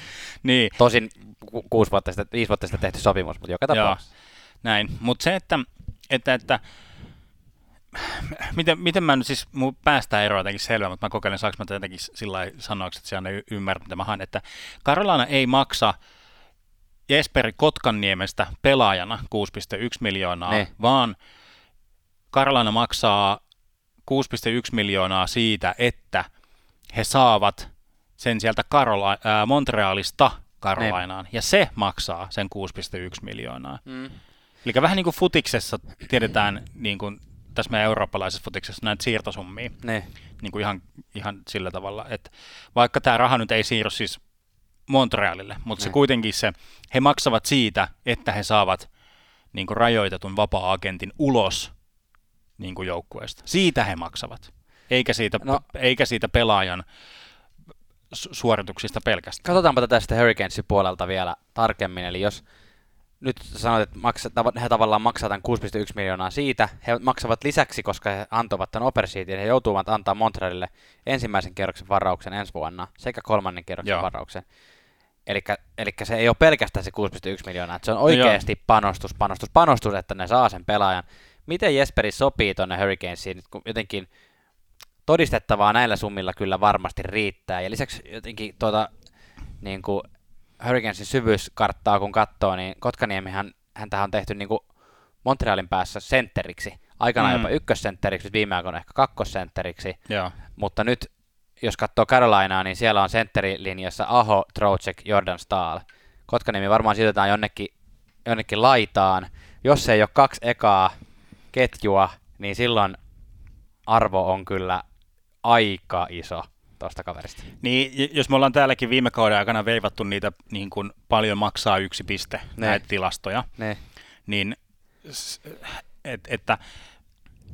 Speaker 2: niin,
Speaker 3: Tosin ku- kuusi vuotta sitten, viisi vuotta sitten tehty sopimus, mutta joka
Speaker 2: Joo.
Speaker 3: tapauksessa.
Speaker 2: näin. Mutta se, että, että, että miten, miten mä nyt siis, mun päästään eroa jotenkin selvä, mutta mä kokeilen, saanko mä jotenkin sillä lailla sanoiksi, että se aina y- ymmärrät, mitä mä haen, että Karolana ei maksa Jesperi Kotkanniemestä pelaajana 6,1 miljoonaa,
Speaker 3: Ne.
Speaker 2: vaan Karolana maksaa 6,1 miljoonaa siitä, että he saavat sen sieltä Karola- ää, Montrealista Karolainaan, ja se maksaa sen 6,1 miljoonaa.
Speaker 3: Mm.
Speaker 2: Eli vähän niin kuin futiksessa tiedetään, niin kuin tässä meidän eurooppalaisessa futiksessa näitä siirtosummia,
Speaker 3: Ne.
Speaker 2: niin kuin ihan, ihan sillä tavalla, että vaikka tämä raha nyt ei siirry siis Montrealille, mutta se
Speaker 3: Ne.
Speaker 2: kuitenkin se, he maksavat siitä, että he saavat niin kuin rajoitetun vapaa-agentin ulos niin kuin joukkueesta. Siitä he maksavat, eikä siitä,
Speaker 3: No.
Speaker 2: eikä siitä pelaajan suorituksista pelkästään.
Speaker 3: Katsotaanpa tätä sitten Hurricanesin puolelta vielä tarkemmin. Eli jos nyt sanoit, että maksa, he tavallaan maksavat tämän 6,1 miljoonaa siitä, he maksavat lisäksi, koska he antoivat tämän opersiitin, he joutuvat antaa Montrealille ensimmäisen kierroksen varauksen ensi vuonna sekä kolmannen kierroksen
Speaker 2: Joo.
Speaker 3: varauksen. Eli se ei ole pelkästään se 6,1 miljoonaa, että se on oikeasti panostus, panostus, panostus, että ne saa sen pelaajan. Miten Jesperi sopii tuonne Hurricanesiin, kun jotenkin todistettavaa näillä summilla kyllä varmasti riittää. Ja lisäksi jotenkin tuota, niin kuin Hurricanesin syvyyskarttaa kun katsoo, niin Kotkaniemihän häntä on tehty niin kuin Montrealin päässä sentteriksi. Aikanaan
Speaker 2: Mm.
Speaker 3: jopa ykkössentteriksi, viime aikoina ehkä kakkosentteriksi.
Speaker 2: Joo.
Speaker 3: Mutta nyt, jos katsoo Carolinaa, niin siellä on sentterilinjassa Aho, Trocek, Jordan Stahl. Kotkaniemi varmaan sijoitetaan jonnekin, jonnekin laitaan. Jos ei ole kaksi ekaa ketjua, niin silloin arvo on kyllä aika iso tuosta kaverista.
Speaker 2: Niin, jos me ollaan täälläkin viime kauden aikana veivattu niitä niin kuin paljon maksaa yksi piste,
Speaker 3: Ne.
Speaker 2: näitä tilastoja,
Speaker 3: Ne.
Speaker 2: niin et, että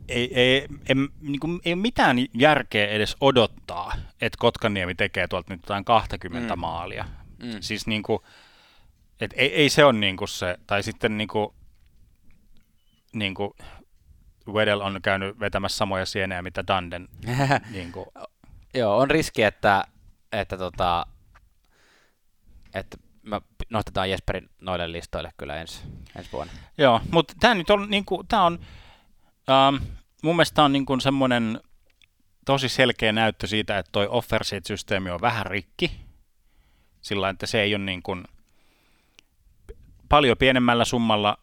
Speaker 2: ei, ei, ei, niin kuin, ei ole mitään järkeä edes odottaa, että Kotkaniemi tekee tuolta nyt jotain 20
Speaker 3: Mm.
Speaker 2: maalia.
Speaker 3: Mm.
Speaker 2: Siis niin kuin, et ei, ei se ole niin kuin se, tai sitten niin kuin, niin kuin Wedel on käynyt vetämässä samoja sienejä, mitä Danden. Niin kuin,
Speaker 3: Joo, on riski, että, että, tota, että me nostetaan Jesperin noille listoille kyllä ensi, ensi vuonna.
Speaker 2: Joo, mutta tämä nyt on, niinku, tää on ähm, mun mielestä tää on niinku semmoinen tosi selkeä näyttö siitä, että toi offer systeemi on vähän rikki. Sillä että se ei ole niin kuin, paljon pienemmällä summalla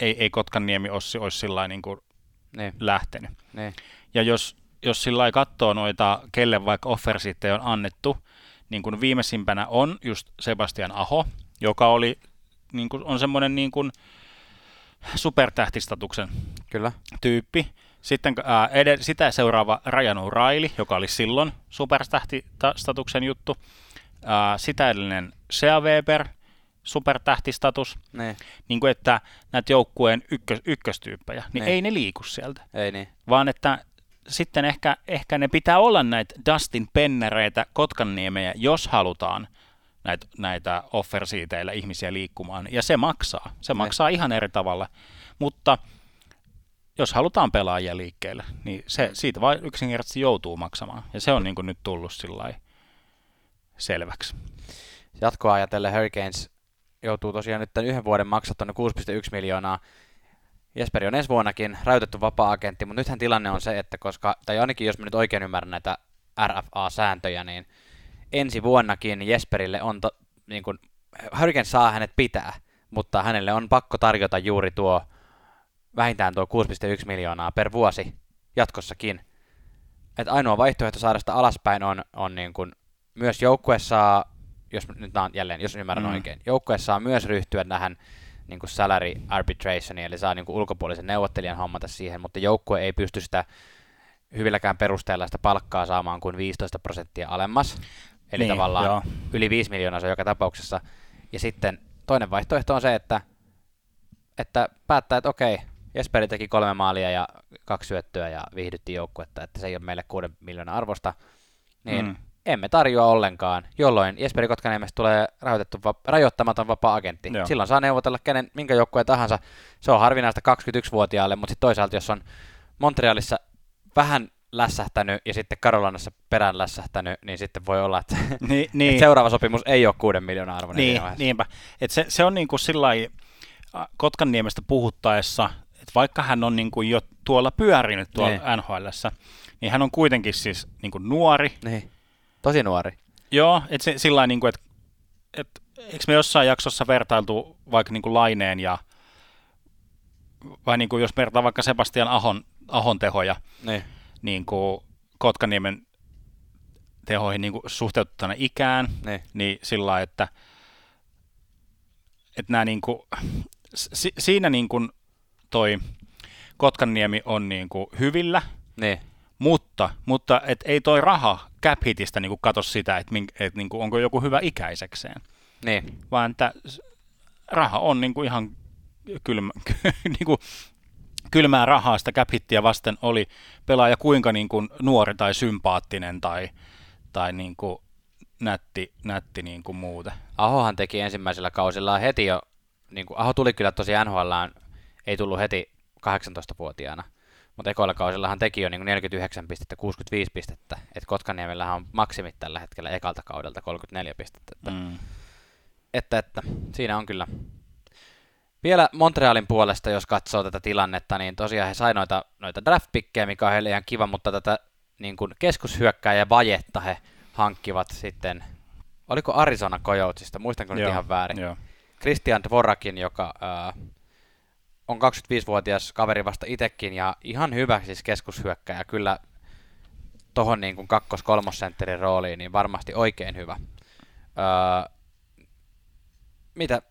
Speaker 2: ei, ei Kotkaniemi Ossi olisi sillä lailla niin kuin
Speaker 3: Niin,
Speaker 2: lähtenyt.
Speaker 3: niin.
Speaker 2: Ja jos, jos sillä lailla katsoo noita, kelle vaikka offer on annettu, niin kuin viimeisimpänä on just Sebastian Aho, joka oli, niin kuin, on semmoinen niin kuin supertähtistatuksen
Speaker 3: Kyllä.
Speaker 2: tyyppi. Sitten ää, ed- sitä seuraava Rajan O'Reilly, joka oli silloin supertähtistatuksen juttu. Ää, sitä edellinen Shea Weber, supertähtistatus.
Speaker 3: Niin,
Speaker 2: Niin kuin että näitä joukkueen ykkös, ykköstyyppejä, niin
Speaker 3: Niin.
Speaker 2: ei ne liiku sieltä
Speaker 3: ei niin.
Speaker 2: vaan että sitten ehkä, ehkä ne pitää olla näitä Dustin Pennereitä, Kotkanniemeä, jos halutaan näitä, näitä offersiiteillä ihmisiä liikkumaan. Ja se maksaa. Se
Speaker 3: Ne.
Speaker 2: maksaa ihan eri tavalla. Mutta jos halutaan pelaajia liikkeelle, niin se, siitä vain yksinkertaisesti joutuu maksamaan. Ja se on niin kuin nyt tullut sillä selväksi.
Speaker 3: Jatkoa ajatellen Hurricanes joutuu tosiaan nyt tämän yhden vuoden maksat tuonne 6,1 miljoonaa. Jesperi on ensi vuonnakin rajoitettu vapaa-agentti, mutta nythän tilanne on se, että koska, tai ainakin jos mä nyt oikein ymmärrän näitä RFA-sääntöjä, niin ensi vuonnakin Jesperille on, to, niin kuin, Hurricanes saa hänet pitää, mutta hänelle on pakko tarjota juuri tuo vähintään tuo 6,1 miljoonaa per vuosi jatkossakin. Et ainoa vaihtoehto saada sitä alaspäin on, on niin kuin, myös joukkue saa, jos nyt on jälleen, jos ymmärrän mm. oikein, joukkue saa myös ryhtyä tähän niin kuin salary arbitrationiin, eli saa niin kuin ulkopuolisen neuvottelijan hommata siihen, mutta joukkue ei pysty sitä hyvilläkään perusteella sitä palkkaa saamaan kuin 15 prosenttia alemmas. Eli niin, tavallaan joo. yli 5 miljoonaa se on joka tapauksessa. Ja sitten toinen vaihtoehto on se, että, että päättää, että okei, Jesperi teki kolme maalia ja kaksi syöttöä ja viihdytti joukkuetta, että se ei ole meille kuuden miljoonaa arvosta, niin mm. Emme tarjoa ollenkaan, jolloin Jesperi Kotkaniemestä tulee rajoitettu, va- rajoittamaton vapaa-agentti. Joo. Silloin saa neuvotella kenen, minkä joukkueen tahansa. Se on harvinaista 21-vuotiaalle, mutta sitten toisaalta, jos on Montrealissa vähän lässähtänyt ja sitten Karolanassa perään lässähtänyt, niin sitten voi olla, että, niin, niin. että seuraava sopimus ei ole kuuden miljoonaa arvoinen.
Speaker 2: Niin, niinpä. Et se, se on niin kuin sillä Kotkanniemestä puhuttaessa, että vaikka hän on niin kuin jo tuolla pyörinyt tuolla niin. NHLssä, niin hän on kuitenkin siis niin kuin nuori.
Speaker 3: Niin. Tosi nuori.
Speaker 2: Joo, että se, sillä niin kuin, että, että eikö me jossain jaksossa vertailtu vaikka niin kuin Laineen ja vai niin kuin jos vertaa vaikka Sebastian Ahon, Ahon tehoja, niin niin kuin Kotkaniemen tehoihin niin suhteutettuna ikään, ne. niin sillä että, että nämä niin kuin, si, siinä niin kuin toi Kotkaniemi on niin kuin hyvillä, ne. mutta, mutta et ei toi raha cap hitistä niin katso sitä, että, mink, että niin kuin onko joku hyvä ikäisekseen, ne. vaan että raha on niin kuin ihan kylmä, niin kuin kylmää rahaa sitä cap vasten oli pelaaja kuinka niin kuin nuori tai sympaattinen tai, tai niin kuin nätti, nätti niin kuin muuten.
Speaker 3: Ahohan teki ensimmäisellä kausilla heti jo, niin kuin, Aho tuli kyllä tosi NHL, ei tullut heti 18-vuotiaana, mutta ekoilla kausillahan teki jo niin kuin 49 pistettä, 65 pistettä, että Kotkaniemellähän on maksimit tällä hetkellä ekalta kaudelta 34 pistettä. Että, mm. että, että siinä on kyllä vielä Montrealin puolesta, jos katsoo tätä tilannetta, niin tosiaan he sai noita, noita draft mikä on heille ihan kiva, mutta tätä niin kuin keskushyökkääjä vajetta he hankkivat sitten, oliko Arizona Coyotesista, muistanko nyt ihan väärin, joo. Christian Dvorakin, joka äh, on 25-vuotias kaveri vasta itekin ja ihan hyvä siis keskushyökkäjä, kyllä tohon niin kuin kakkos-kolmosentterin rooliin, niin varmasti oikein hyvä. Öö, mitä,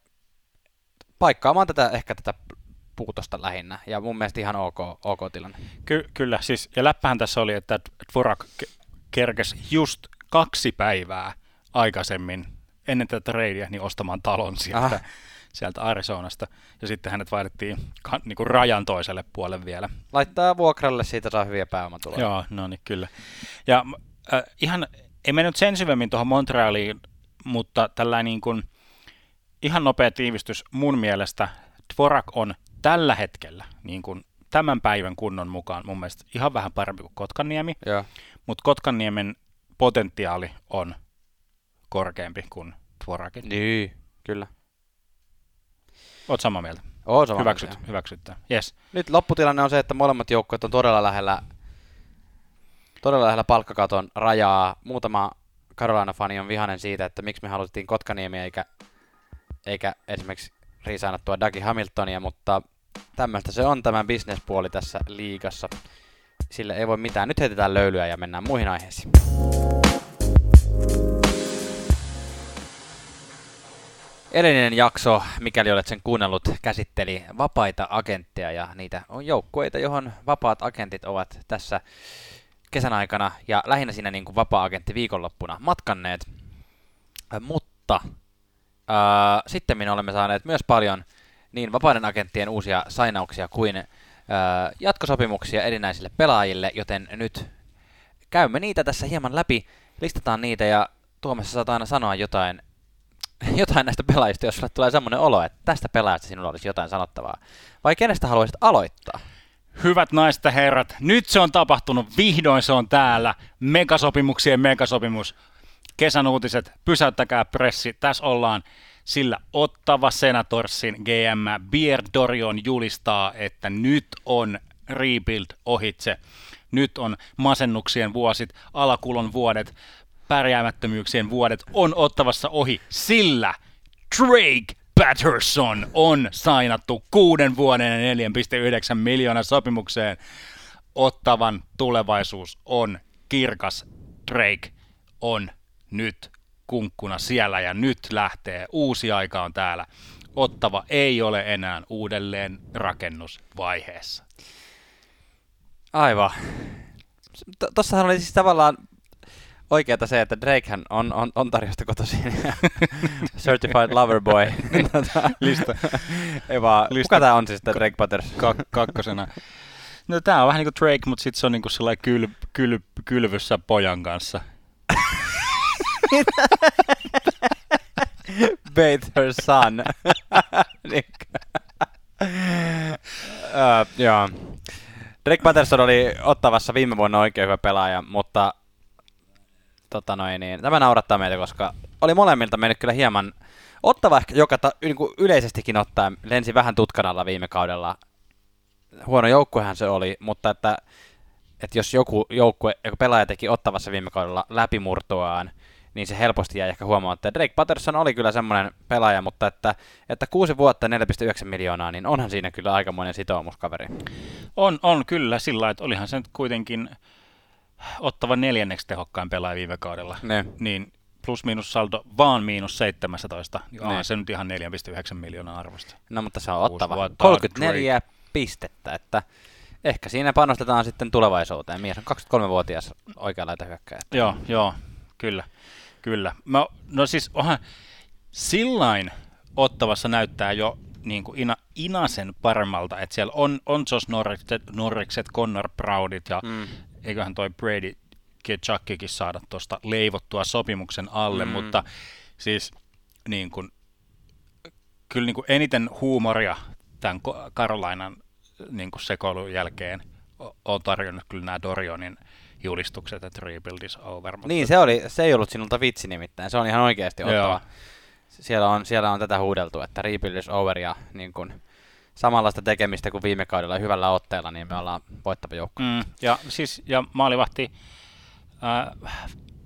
Speaker 3: paikkaamaan tätä, ehkä tätä puutosta lähinnä, ja mun mielestä ihan ok, ok tilanne.
Speaker 2: Ky- kyllä, siis, ja läppähän tässä oli, että Dvorak kerkesi just kaksi päivää aikaisemmin ennen tätä tradea niin ostamaan talon sieltä, Aha. Sieltä Arizonasta, ja sitten hänet vaihdettiin ka- niin kuin rajan toiselle puolelle vielä.
Speaker 3: Laittaa vuokralle, siitä saa hyviä pääomatuloja.
Speaker 2: Joo, no niin, kyllä. Ja äh, ihan, ei mennyt sen syvemmin tuohon Montrealiin, mutta tällä niin kuin, ihan nopea tiivistys mun mielestä. Dvorak on tällä hetkellä, niin kuin tämän päivän kunnon mukaan mun mielestä ihan vähän parempi kuin Kotkaniemi, mutta Kotkaniemen potentiaali on korkeampi kuin Dvorakin.
Speaker 3: Niin, kyllä.
Speaker 2: Oot samaa mieltä?
Speaker 3: Oon samaa
Speaker 2: Hyväksyt,
Speaker 3: mieltä.
Speaker 2: hyväksyt. Yes.
Speaker 3: Nyt lopputilanne on se, että molemmat joukkueet on todella lähellä, todella lähellä palkkakaton rajaa. Muutama Carolina-fani on vihainen siitä, että miksi me haluttiin Kotkaniemi eikä eikä esimerkiksi riisaanattua Dougie Hamiltonia, mutta tämmöistä se on tämä bisnespuoli tässä liigassa. Sille ei voi mitään. Nyt heitetään löylyä ja mennään muihin aiheisiin. Edellinen jakso, mikäli olet sen kuunnellut, käsitteli vapaita agentteja ja niitä on joukkueita, johon vapaat agentit ovat tässä kesän aikana ja lähinnä siinä niin kuin vapaa-agentti viikonloppuna matkanneet. Mutta Uh, sitten me olemme saaneet myös paljon niin vapaiden agenttien uusia sainauksia kuin uh, jatkosopimuksia erinäisille pelaajille, joten nyt käymme niitä tässä hieman läpi, listataan niitä ja Tuomessa saat aina sanoa jotain, jotain näistä pelaajista, jos sulle tulee semmoinen olo, että tästä pelaajasta sinulla olisi jotain sanottavaa. Vai kenestä haluaisit aloittaa?
Speaker 2: Hyvät naiset ja herrat, nyt se on tapahtunut, vihdoin se on täällä. Megasopimuksien megasopimus kesän uutiset, pysäyttäkää pressi, tässä ollaan. Sillä ottava Senatorsin GM Bier Dorion julistaa, että nyt on rebuild ohitse. Nyt on masennuksien vuosit, alakulon vuodet, pärjäämättömyyksien vuodet on ottavassa ohi, sillä Drake Patterson on sainattu kuuden vuoden ja 4,9 miljoonan sopimukseen. Ottavan tulevaisuus on kirkas. Drake on nyt kunkkuna siellä ja nyt lähtee. Uusi aika on täällä. Ottava ei ole enää uudelleen rakennusvaiheessa.
Speaker 3: Aivan. Tossahan oli siis tavallaan oikeata se, että Drakehän on, on Ontariosta kotoisin. Certified Lover Boy.
Speaker 2: Lista.
Speaker 3: Ei vaan,
Speaker 2: Lista-
Speaker 3: kuka tää on siis tää Drake Butters?
Speaker 2: Kak- kakkosena. No tää on vähän niin kuin Drake, mutta sitten se on niin kuin sellainen kyl, kyl, kylvyssä pojan kanssa.
Speaker 3: Bathe her son. Ö, joo. Drake Patterson oli ottavassa viime vuonna oikein hyvä pelaaja, mutta tota noin, niin, tämä naurattaa meitä, koska oli molemmilta mennyt kyllä hieman ottava ehkä joka ta, niin kuin yleisestikin ottaen lensi vähän tutkan alla viime kaudella. Huono joukkuehan se oli, mutta että, että jos joku joukkue, joku pelaaja teki ottavassa viime kaudella läpimurtoaan, niin se helposti jäi ehkä huomaamatta. Drake Patterson oli kyllä semmoinen pelaaja, mutta että, että kuusi vuotta 4,9 miljoonaa, niin onhan siinä kyllä aikamoinen sitoumus kaveri.
Speaker 2: On, on kyllä sillä että olihan se nyt kuitenkin ottava neljänneksi tehokkain pelaaja viime kaudella.
Speaker 3: Ne.
Speaker 2: Niin plus miinus saldo vaan miinus 17, niin
Speaker 3: Niin.
Speaker 2: se nyt ihan 4,9 miljoonaa arvosta.
Speaker 3: No mutta se on ottava.
Speaker 2: vuotta
Speaker 3: 34 pistettä, että ehkä siinä panostetaan sitten tulevaisuuteen. Mies on 23-vuotias oikeanlaita hyökkäjä.
Speaker 2: Joo, joo, kyllä, kyllä. Mä, no siis onhan sillain ottavassa näyttää jo niin kuin ina, inasen paremmalta, että siellä on, on Josh Norrikset, Norrikset, Connor Brownit ja mm. Eiköhän toi Brady Chuckikin saada tuosta leivottua sopimuksen alle, mm. mutta siis niin kuin, kyllä niin kuin eniten huumoria tämän Carolinan niin kuin sekoilun jälkeen on tarjonnut kyllä nämä Dorionin julistukset, että rebuild is over. Mutta
Speaker 3: Niin, se, oli, se ei ollut sinulta vitsi nimittäin. Se on ihan oikeasti
Speaker 2: Joo.
Speaker 3: ottava. Siellä on, siellä on tätä huudeltu, että rebuild is over ja niin kuin, samanlaista tekemistä kuin viime kaudella hyvällä otteella, niin me ollaan voittava joukkue.
Speaker 2: Mm, ja, siis, ja maalivahti äh,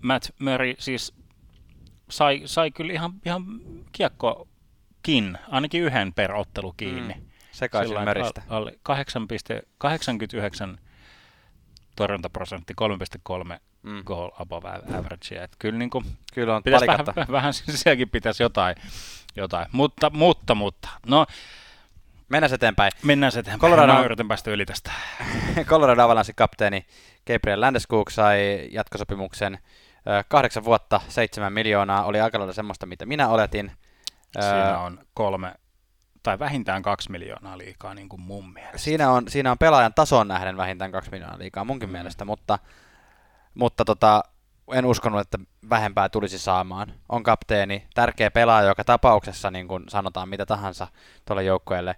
Speaker 2: Matt Murray siis sai, sai kyllä ihan, ihan kiekkokin, ainakin yhden per ottelu kiinni.
Speaker 3: Mm, sekaisin
Speaker 2: Sillain
Speaker 3: möristä.
Speaker 2: al- Alle 8,89 torjuntaprosentti, 3,3
Speaker 3: Mm.
Speaker 2: goal above average. Et kyllä niin kuin,
Speaker 3: Kyllä on
Speaker 2: vähän, vähän, sielläkin pitäisi jotain, jotain. Mutta, mutta, mutta. No,
Speaker 3: Mennään eteenpäin.
Speaker 2: mennään eteenpäin.
Speaker 3: Colorado-
Speaker 2: Mä yritän päästä yli tästä.
Speaker 3: Colorado Avalanche kapteeni Gabriel Landeskog sai jatkosopimuksen kahdeksan vuotta, seitsemän miljoonaa. Oli aika lailla semmoista, mitä minä oletin.
Speaker 2: Siinä on kolme tai vähintään kaksi miljoonaa liikaa niin kuin mun mielestä.
Speaker 3: siinä on, siinä on pelaajan tason nähden vähintään kaksi miljoonaa liikaa munkin
Speaker 2: Mm.
Speaker 3: mielestä, mutta, mutta tota, en uskonut, että vähempää tulisi saamaan. On kapteeni, tärkeä pelaaja joka tapauksessa, niin kuin sanotaan mitä tahansa tuolle joukkueelle.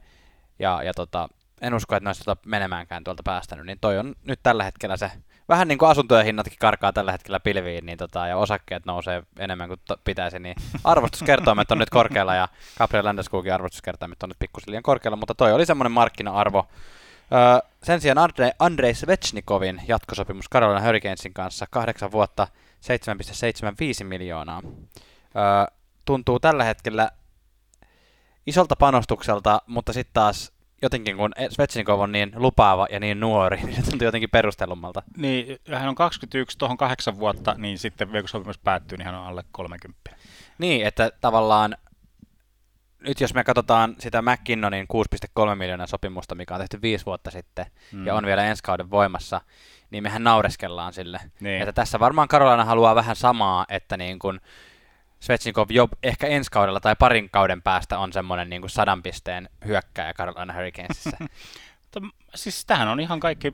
Speaker 3: Ja, ja tota, en usko, että ne olisi tota menemäänkään tuolta päästänyt, niin toi on nyt tällä hetkellä se, vähän niin kuin asuntojen hinnatkin karkaa tällä hetkellä pilviin, niin tota, ja osakkeet nousee enemmän kuin to, pitäisi, niin arvostuskertoimet on nyt korkealla, ja Gabriel Landeskogin arvostuskertoimet on nyt pikkusen liian korkealla, mutta toi oli semmoinen markkina-arvo. Öö, sen sijaan Andre, Andrei Svechnikovin jatkosopimus Carolina Hurricanesin kanssa, kahdeksan vuotta, 7,75 miljoonaa. Öö, tuntuu tällä hetkellä isolta panostukselta, mutta sitten taas jotenkin kun Svechnikov on niin lupaava ja niin nuori, niin se tuntuu jotenkin perustellummalta.
Speaker 2: Niin, hän on 21, tuohon kahdeksan vuotta, niin sitten kun sopimus päättyy, niin hän on alle 30.
Speaker 3: Niin, että tavallaan nyt jos me katsotaan sitä McKinnonin 6,3 miljoonaa sopimusta, mikä on tehty viisi vuotta sitten mm. ja on vielä ensi kauden voimassa, niin mehän naureskellaan sille.
Speaker 2: Niin.
Speaker 3: Että tässä varmaan Karolana haluaa vähän samaa, että niin kuin Svechnikov jo ehkä ensi kaudella tai parin kauden päästä on semmoinen niin kuin sadan pisteen hyökkääjä Carolina Hurricanesissa.
Speaker 2: Siis tähän on ihan kaikki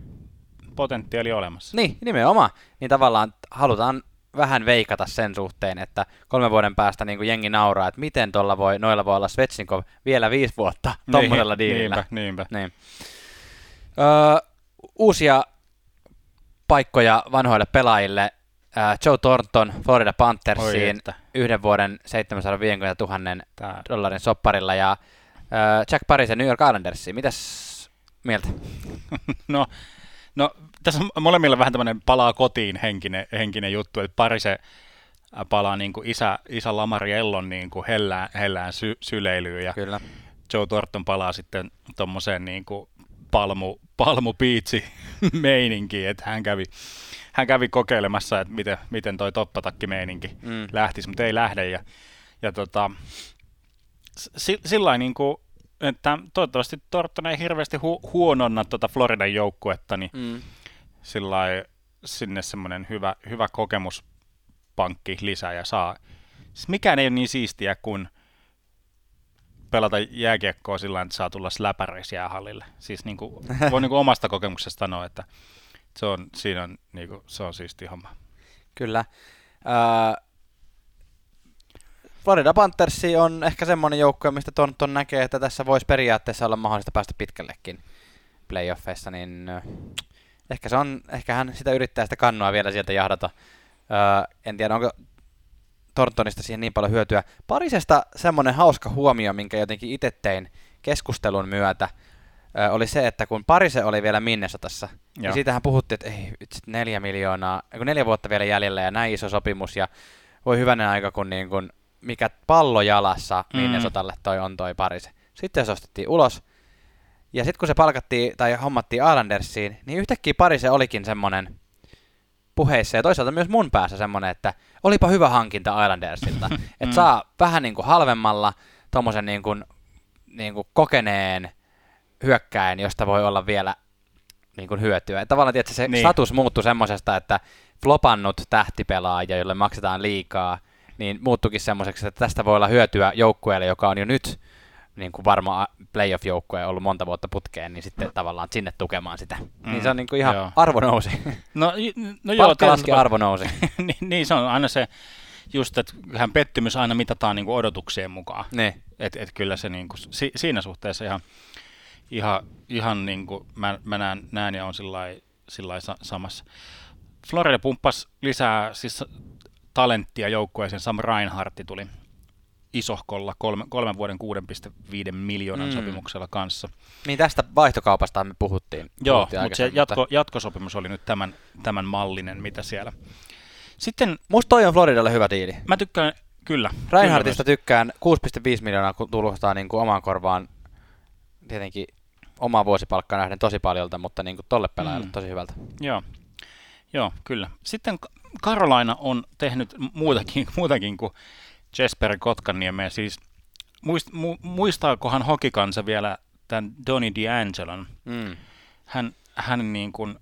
Speaker 2: potentiaali olemassa.
Speaker 3: niin, nimenomaan. Niin tavallaan halutaan vähän veikata sen suhteen, että kolmen vuoden päästä niin kuin jengi nauraa, että miten tuolla voi, noilla voi olla Svechnikov vielä viisi vuotta tuommoisella
Speaker 2: niin,
Speaker 3: diilillä.
Speaker 2: Niinpä, niinpä.
Speaker 3: Niin. Öö, uusia paikkoja vanhoille pelaajille. Öö, Joe Thornton Florida
Speaker 2: Oi
Speaker 3: Panthersiin
Speaker 2: että.
Speaker 3: yhden vuoden 750 000
Speaker 2: Tää,
Speaker 3: dollarin sopparilla ja öö, Jack Parisen New York Islandersiin. Mitäs mieltä?
Speaker 2: no, no, tässä on molemmilla vähän tämmöinen palaa kotiin henkinen, henkinen juttu, että pari se ää, palaa niin kuin isä, isä Lamariellon niin kuin hellään, hellään sy, syleilyyn ja
Speaker 3: Kyllä.
Speaker 2: Joe Thornton palaa sitten tuommoiseen niin kuin palmu, meininkiin, että hän kävi, hän kävi kokeilemassa, että miten, miten toi toppatakki meininki
Speaker 3: Mm.
Speaker 2: lähtisi, mutta ei lähde. Ja, ja tota, si, sillä niin kuin, että toivottavasti Thornton ei hirveästi hu, huononna tuota Floridan joukkuetta, niin
Speaker 3: Mm.
Speaker 2: sillä sinne semmoinen hyvä, hyvä kokemuspankki lisää ja saa. Siis mikään ei ole niin siistiä kuin pelata jääkiekkoa sillä että saa tulla läpäreiksi jäähallille. Siis niin kuin, voi niin kuin omasta kokemuksesta sanoa, että se on, siinä on, niin kuin, se on siisti homma.
Speaker 3: Kyllä. Öö, Florida Panthers on ehkä semmoinen joukkue, mistä Thornton näkee, että tässä voisi periaatteessa olla mahdollista päästä pitkällekin playoffeissa, niin ehkä, se on, ehkä hän sitä yrittää sitä kannua vielä sieltä jahdata. Öö, en tiedä, onko Thorntonista siihen niin paljon hyötyä. Parisesta semmoinen hauska huomio, minkä jotenkin itse tein keskustelun myötä, oli se, että kun Parise oli vielä Minnesotassa,
Speaker 2: Joo.
Speaker 3: niin siitähän puhuttiin, että ei, vitsi, neljä miljoonaa, kun neljä vuotta vielä jäljellä ja näin iso sopimus, ja voi hyvänen aika, kun niin kun, mikä pallo jalassa
Speaker 2: Mm.
Speaker 3: Minnesotalle toi on toi Parise. Sitten se ostettiin ulos, ja sitten kun se palkattiin tai hommattiin Islandersiin, niin yhtäkkiä Parise olikin semmonen puheissa ja toisaalta myös mun päässä semmonen, että olipa hyvä hankinta Islandersilta. että
Speaker 2: Mm.
Speaker 3: saa vähän niin kuin halvemmalla tommosen niin kuin, niin kuin kokeneen hyökkäin, josta voi olla vielä niin kuin hyötyä. Tavallaan tietysti se
Speaker 2: Niin.
Speaker 3: niin. status muuttui semmoisesta, että flopannut tähtipelaaja, jolle maksetaan liikaa, niin muuttukin semmoiseksi, että tästä voi olla hyötyä joukkueelle, joka on jo nyt niin kuin varma playoff-joukkue ollut monta vuotta putkeen, niin sitten tavallaan sinne tukemaan sitä. Mm. Niin se on niin kuin ihan
Speaker 2: joo.
Speaker 3: arvo nousi.
Speaker 2: No, no joo,
Speaker 3: laski, arvo nousi.
Speaker 2: niin, niin, se on aina se, just, että kyllähän pettymys aina mitataan niin kuin odotuksien mukaan.
Speaker 3: niin.
Speaker 2: Et, et kyllä se niin kuin, si, siinä suhteessa ihan, ihan, ihan niin kuin mä, mä näen, näen ja on sillä sa, samassa. Florida pumppasi lisää siis talenttia joukkueeseen. Sam Reinhardt tuli isohkolla kolme, kolmen vuoden 6,5 miljoonan
Speaker 3: Mm.
Speaker 2: sopimuksella kanssa.
Speaker 3: Niin tästä vaihtokaupasta me puhuttiin.
Speaker 2: Joo,
Speaker 3: puhuttiin
Speaker 2: mutta se jatko, jatkosopimus oli nyt tämän, tämän mallinen, mitä siellä. Sitten
Speaker 3: Musta toi on Floridalle hyvä diili.
Speaker 2: mä tykkään, kyllä.
Speaker 3: Reinhardtista
Speaker 2: kyllä
Speaker 3: tykkään 6,5 miljoonaa kun tulostaa niin kuin omaan korvaan tietenkin omaa vuosipalkkaa nähden tosi paljolta, mutta niin kuin tolle pelaajalle
Speaker 2: Mm.
Speaker 3: tosi hyvältä.
Speaker 2: Joo, joo, kyllä. Sitten Ka- Carolina on tehnyt muutakin, muutakin kuin Jesper Kotkaniemeä. Siis muist, mu, muistaakohan hokikansa vielä tämän Donny D'Angelon?
Speaker 3: Mm.
Speaker 2: Hän, hän niin kuin,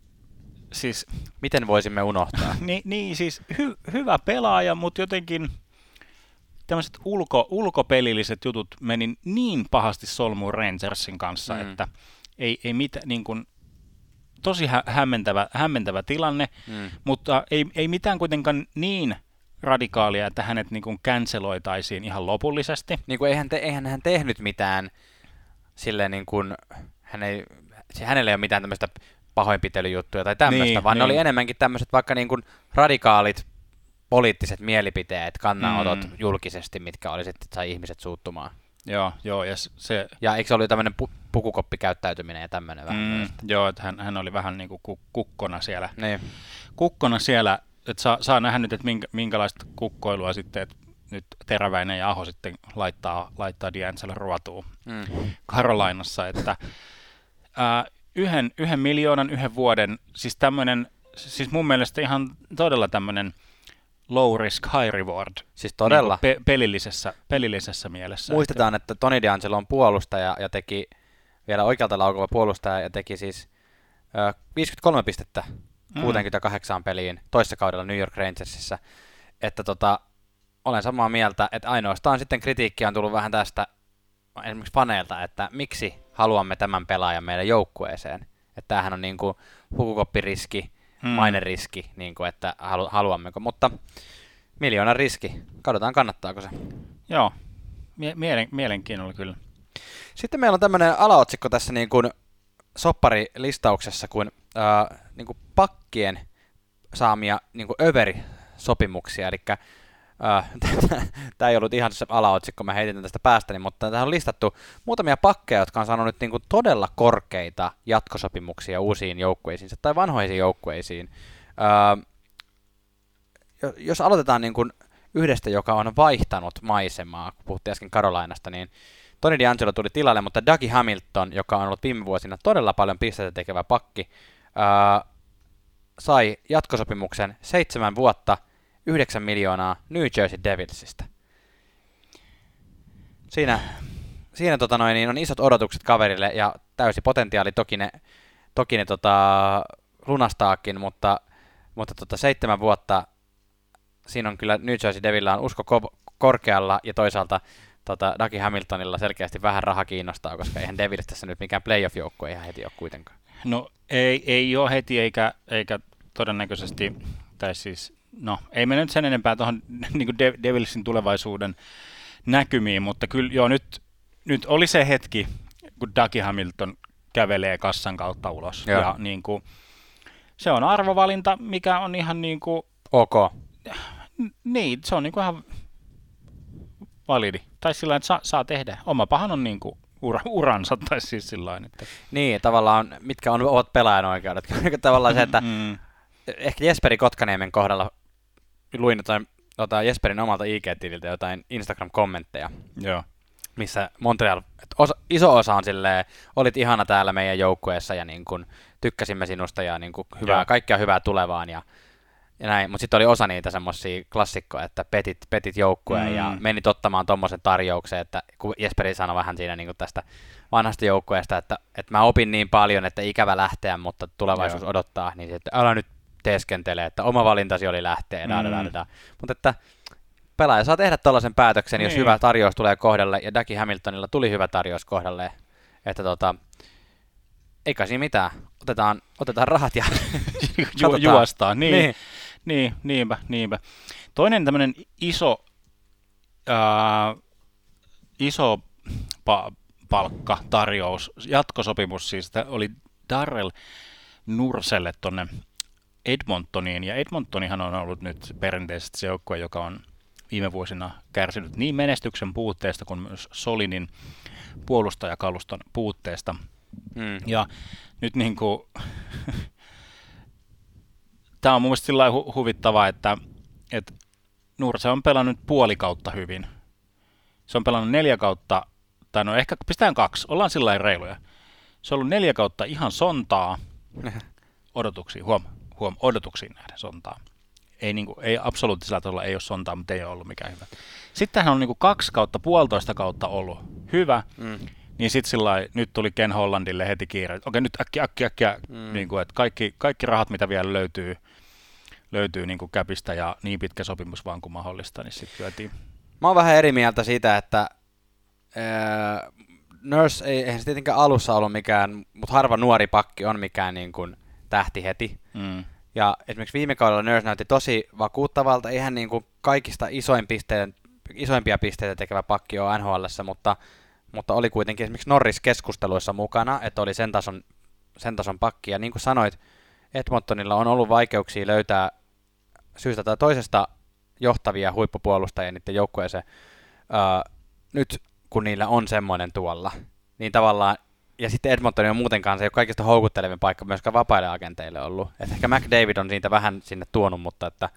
Speaker 2: siis
Speaker 3: Miten voisimme unohtaa?
Speaker 2: Niin, niin siis hy, hyvä pelaaja, mutta jotenkin tämmöiset ulko, ulkopelilliset jutut meni niin pahasti solmuun Rangersin kanssa,
Speaker 3: Mm.
Speaker 2: että ei, ei mitään, niin kuin, tosi hä- hämmentävä, hämmentävä tilanne,
Speaker 3: Mm.
Speaker 2: mutta ei, ei mitään kuitenkaan niin radikaalia, että hänet niin kuin canceloitaisiin ihan lopullisesti.
Speaker 3: niin kuin eihän, te, eihän hän tehnyt mitään silleen niin kuin, hän ei, se- hänellä ei ole mitään tämmöistä pahoinpitelyjuttuja tai tämmöistä,
Speaker 2: Niin,
Speaker 3: vaan ne
Speaker 2: niin.
Speaker 3: oli enemmänkin tämmöiset vaikka niin kuin radikaalit poliittiset mielipiteet, kannanotot
Speaker 2: Mm.
Speaker 3: julkisesti, mitkä oli sitten, sai ihmiset suuttumaan.
Speaker 2: Joo, joo, ja se,
Speaker 3: Ja eikö se ollut tämmöinen pu- pukukoppikäyttäytyminen ja tämmöinen vähän
Speaker 2: mm,
Speaker 3: myös?
Speaker 2: joo, että hän, hän oli vähän niin kuin ku- kukkona siellä
Speaker 3: Niin.
Speaker 2: kukkona siellä, että saa, saa nähdä nyt, että minkä, minkälaista kukkoilua sitten, että nyt Teräväinen ja Aho sitten laittaa, laittaa D'Angelo ruotuun
Speaker 3: Mm.
Speaker 2: Karolainassa, että ää, yhden, yhden miljoonan yhden vuoden, siis tämmöinen, siis mun mielestä ihan todella tämmöinen low risk, high reward.
Speaker 3: Siis todella.
Speaker 2: Niin pe- pelillisessä, pelillisessä mielessä.
Speaker 3: Muistetaan, että Toni D'Angelo on puolustaja ja teki vielä oikealta laukova puolustaja ja teki siis ö, 53 pistettä
Speaker 2: Mm.
Speaker 3: 68 peliin toissa kaudella New York Rangersissa. Että tota, olen samaa mieltä, että ainoastaan sitten kritiikkiä on tullut vähän tästä esimerkiksi faneilta, että miksi haluamme tämän pelaajan meidän joukkueeseen. Että tämähän on niin kuin hukukoppiriski,
Speaker 2: Mm.
Speaker 3: maineriski, niin kuin, että halu, haluammeko. Mutta miljoonan riski. Katsotaan kannattaako se.
Speaker 2: Joo, Mie- mielen, mielenkiinnolla kyllä.
Speaker 3: Sitten meillä on tämmöinen alaotsikko tässä niin kuin sopparilistauksessa kuin, ää, niin kuin pakkien saamia niin kuin överi-sopimuksia, eli tämä ei ollut ihan se alaotsikko, mä heitin tästä päästäni, mutta tähän on listattu muutamia pakkeja, jotka on saanut nyt niin kuin todella korkeita jatkosopimuksia uusiin joukkueisiin tai vanhoisiin joukkueisiin. Jo- jos aloitetaan niin kuin yhdestä, joka on vaihtanut maisemaa. Kun puhuttiin äsken Karolainasta, niin Tony D'Angelo tuli tilalle, mutta Dougie Hamilton, joka on ollut viime vuosina todella paljon pisteitä tekevä pakki, ää, sai jatkosopimuksen seitsemän vuotta, 9 miljoonaa New Jersey Devilsistä. Siinä, siinä tota noin, niin on isot odotukset kaverille ja täysi potentiaali. Toki ne, toki ne tota, lunastaakin, mutta, mutta tota, seitsemän vuotta siinä on kyllä New Jersey Devilillä on usko ko- korkealla ja toisaalta tota, Dougie Hamiltonilla selkeästi vähän raha kiinnostaa, koska eihän Devils tässä nyt mikään playoff-joukkue ihan heti ole kuitenkaan.
Speaker 2: No ei, ei ole heti eikä, eikä todennäköisesti, tai siis, no ei mene nyt sen enempää tuohon niin Devilsin tulevaisuuden näkymiin, mutta kyllä joo, nyt, nyt oli se hetki, kun Dougie Hamilton kävelee kassan kautta ulos.
Speaker 3: Joo.
Speaker 2: Ja niin kuin, se on arvovalinta, mikä on ihan niin kuin,
Speaker 3: Ok.
Speaker 2: niin, se on niin kuin ihan validi. Tai sillä että saa, saa tehdä. Oma pahan on niin kuin ura, uransa, tai siis sillä että...
Speaker 3: Niin, tavallaan, mitkä on, ovat pelaajan oikeudet. tavallaan se, että
Speaker 2: Mm,
Speaker 3: ehkä Jesperi Kotkaniemen kohdalla luin jotain, jotain Jesperin omalta IG-tililtä jotain Instagram-kommentteja,
Speaker 2: joo.
Speaker 3: missä Montreal, että osa, iso osa on silleen, olit ihana täällä meidän joukkueessa ja niin kun, tykkäsimme sinusta ja niin kun, hyvää,
Speaker 2: Joo.
Speaker 3: kaikkea hyvää tulevaan ja, ja näin. Mutta sitten oli osa niitä semmoisia klassikkoja, että petit, petit joukkueen
Speaker 2: Mm.
Speaker 3: ja menit ottamaan tuommoisen tarjouksen, että kun Jesperi sanoi vähän siinä niin tästä vanhasta joukkueesta, että, että mä opin niin paljon, että ikävä lähteä, mutta tulevaisuus
Speaker 2: Joo.
Speaker 3: odottaa, niin sitten älä nyt teeskentele, että oma valintasi oli lähteä. Mm. Mutta että pelaaja saa tehdä tällaisen päätöksen, jos
Speaker 2: Niin.
Speaker 3: hyvä tarjous tulee kohdalle, ja Dougie Hamiltonilla tuli hyvä tarjous kohdalle, että tota, eikä siinä mitään, otetaan, otetaan rahat ja
Speaker 2: Ju, juostaan, niin,
Speaker 3: Niin.
Speaker 2: niin. niin, niinpä, niinpä. Toinen tämmöinen iso, ää, iso pa- palkka, tarjous, jatkosopimus siis, oli Darrell Nurselle tonne Edmontoniin, ja Edmontonihan on ollut nyt perinteisesti se joukkue, joka on viime vuosina kärsinyt niin menestyksen puutteesta kuin myös Solinin puolustajakaluston puutteesta.
Speaker 3: mm,
Speaker 2: Ja nyt niin kuin, tämä on mun mielestä sillä hu- huvittavaa, että, että Nurse on pelannut puoli kautta hyvin. Se on pelannut neljä kautta, tai no ehkä pistetään kaksi, ollaan sillä reiluja. Se on ollut neljä kautta ihan sontaa odotuksiin, huom, huom, odotuksiin nähden sontaa. Ei, niin kuin, ei absoluuttisella tasolla ei ole sontaa, mutta ei ole ollut mikään hyvä. Sitten hän on niin kuin kaksi kautta, puolitoista kautta ollut hyvä,
Speaker 3: mm,
Speaker 2: niin sitten sillä nyt tuli Ken Hollandille heti kiire, okei nyt äkkiä, äkkiä, äkkiä,
Speaker 3: Mm.
Speaker 2: niin kuin, että kaikki, kaikki rahat, mitä vielä löytyy, löytyy niin kuin käpistä ja niin pitkä sopimus vaan kuin mahdollista, niin sitten lyötiin.
Speaker 3: Mä oon vähän eri mieltä siitä, että ää, Nurse ei, eihän se tietenkään alussa ollut mikään, mutta harva nuori pakki on mikään niin kuin tähti heti.
Speaker 2: Mm.
Speaker 3: Ja esimerkiksi viime kaudella Nurse näytti tosi vakuuttavalta, eihän niin kuin kaikista isoin pisteen, isoimpia pisteitä tekevä pakki on nhl mutta, mutta oli kuitenkin esimerkiksi Norris-keskusteluissa mukana, että oli sen tason, sen tason pakki. Ja niin kuin sanoit, Edmontonilla on ollut vaikeuksia löytää syystä tai toisesta johtavia huippupuolustajia niiden joukkueeseen. Öö, nyt kun niillä on semmoinen tuolla, niin tavallaan ja sitten Edmonton on muutenkaan se ei ole kaikista houkuttelevin paikka myöskään vapaille agenteille ollut. Et ehkä McDavid on siitä vähän sinne tuonut, mutta, että,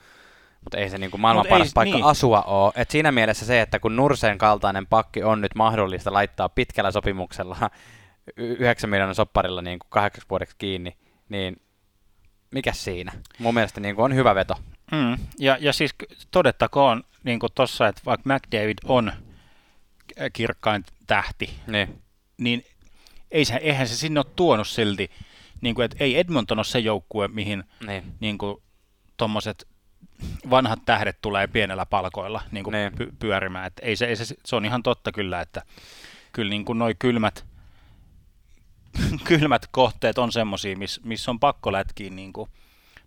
Speaker 3: mutta ei se niin kuin maailman
Speaker 2: Mut ei
Speaker 3: paras
Speaker 2: s-
Speaker 3: paikka
Speaker 2: niin.
Speaker 3: asua ole. Et siinä mielessä se, että kun Nursen kaltainen pakki on nyt mahdollista laittaa pitkällä sopimuksella y- 9 miljoonan sopparilla niin kuin kahdeksaksi vuodeksi kiinni, niin mikä siinä? Mun mielestä niin kuin on hyvä veto.
Speaker 2: Mm. Ja, ja siis todettakoon niin kuin tossa, että vaikka McDavid on kirkkain tähti,
Speaker 3: Niin.
Speaker 2: niin ei se, eihän se sinne ole tuonut silti, niin kuin, että ei Edmonton ole se joukkue, mihin
Speaker 3: Niin.
Speaker 2: niin kuin tommoset vanhat tähdet tulee pienellä palkoilla niin kuin
Speaker 3: Niin.
Speaker 2: py- pyörimään. Et ei se, ei se, se, on ihan totta kyllä, että kyllä niin kuin noi kylmät, kylmät kohteet on semmosia, missä miss on pakko lätkiä. Niin kuin,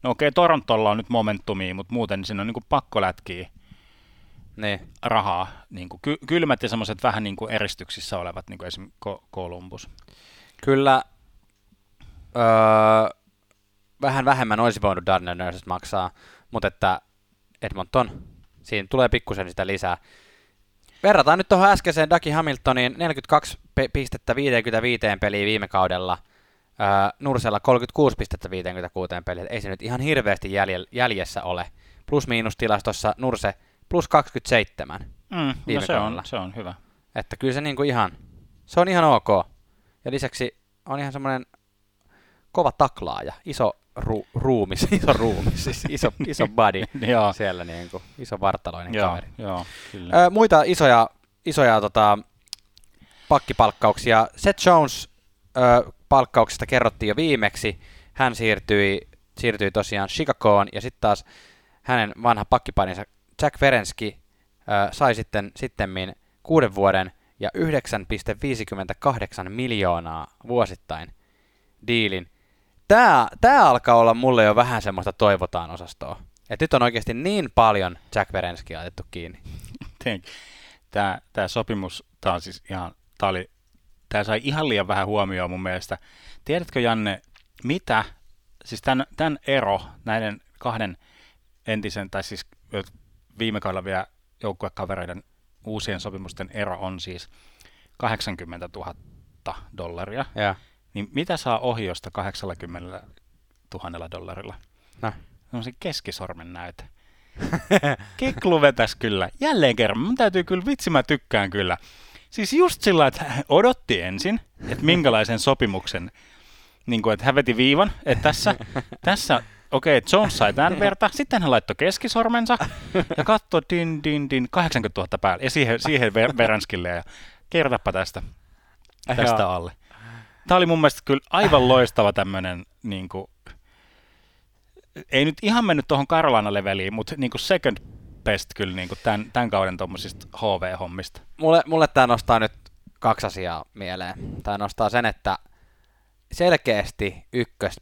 Speaker 2: no okei, Torontolla on nyt momentumia, mutta muuten niin siinä on niin kuin pakko lätkiä
Speaker 3: Niin.
Speaker 2: rahaa. Niin kuin ky- kylmät ja semmoiset vähän niin kuin eristyksissä olevat, niin kuin esimerkiksi Ko- Columbus.
Speaker 3: Kyllä öö, vähän vähemmän olisi voinut Darnell Nurses maksaa, mutta että Edmonton, siinä tulee pikkusen sitä lisää. Verrataan nyt tuohon äskeiseen Dougie Hamiltoniin, 42 pe- pistettä 55 peliä viime kaudella, öö, Nursella 36 pistettä 56 peliä, ei se nyt ihan hirveästi jäljessä ole. Plus-miinus tilastossa Nurse plus 27.
Speaker 2: Mm, no
Speaker 3: viime
Speaker 2: se on, se on hyvä.
Speaker 3: Että kyllä se niinku ihan, se on ihan ok. Ja lisäksi on ihan semmoinen kova taklaaja, iso ru, ruumis, iso ruumis, siis iso, iso body siellä niinku, iso vartaloinen
Speaker 2: joo,
Speaker 3: kaveri.
Speaker 2: joo, kyllä.
Speaker 3: Ö, muita isoja, isoja tota, pakkipalkkauksia. Seth Jones ö, palkkauksesta kerrottiin jo viimeksi. Hän siirtyi, siirtyi tosiaan Chicagoon ja sitten taas hänen vanha pakkiparinsa Jack Ferenski ö, sai sitten sittemmin kuuden vuoden ja 9,58 miljoonaa vuosittain diilin. Tää, tää alkaa olla mulle jo vähän semmoista toivotaan osastoa. Et nyt on oikeasti niin paljon Jack Ferenskia otettu kiinni.
Speaker 2: Tämä, tämä sopimus, tämä on siis ihan, tämä oli, tämä sai ihan liian vähän huomioon mun mielestä. Tiedätkö Janne, mitä, siis tämän, tämän ero näiden kahden entisen, tai siis viime kaudella vielä joukkuekavereiden uusien sopimusten ero on siis 80 000 dollaria.
Speaker 3: Ja.
Speaker 2: Niin mitä saa ohjosta 80 000 dollarilla?
Speaker 3: No.
Speaker 2: Semmoisen keskisormen näyte. Keklu vetäs kyllä. Jälleen kerran. Mun täytyy kyllä, vitsi mä tykkään kyllä. Siis just sillä, että hän odotti ensin, että minkälaisen sopimuksen, niin kuin, että hän veti viivan, että tässä, tässä okei, okay, Jones sai tämän verta, sitten hän laittoi keskisormensa ja katsoi din, din, din, 80 000 päälle ja siihen, siihen ver- Veranskille ja kertapa tästä, tästä alle. Tämä oli mun mielestä kyllä aivan loistava tämmöinen, niin kuin, ei nyt ihan mennyt tuohon Carolina-leveliin, mutta niin kuin second best kyllä niin kuin tämän, tämän kauden tuommoisista HV-hommista.
Speaker 3: Mulle, mulle tämä nostaa nyt kaksi asiaa mieleen. Tämä nostaa sen, että selkeästi ykkös,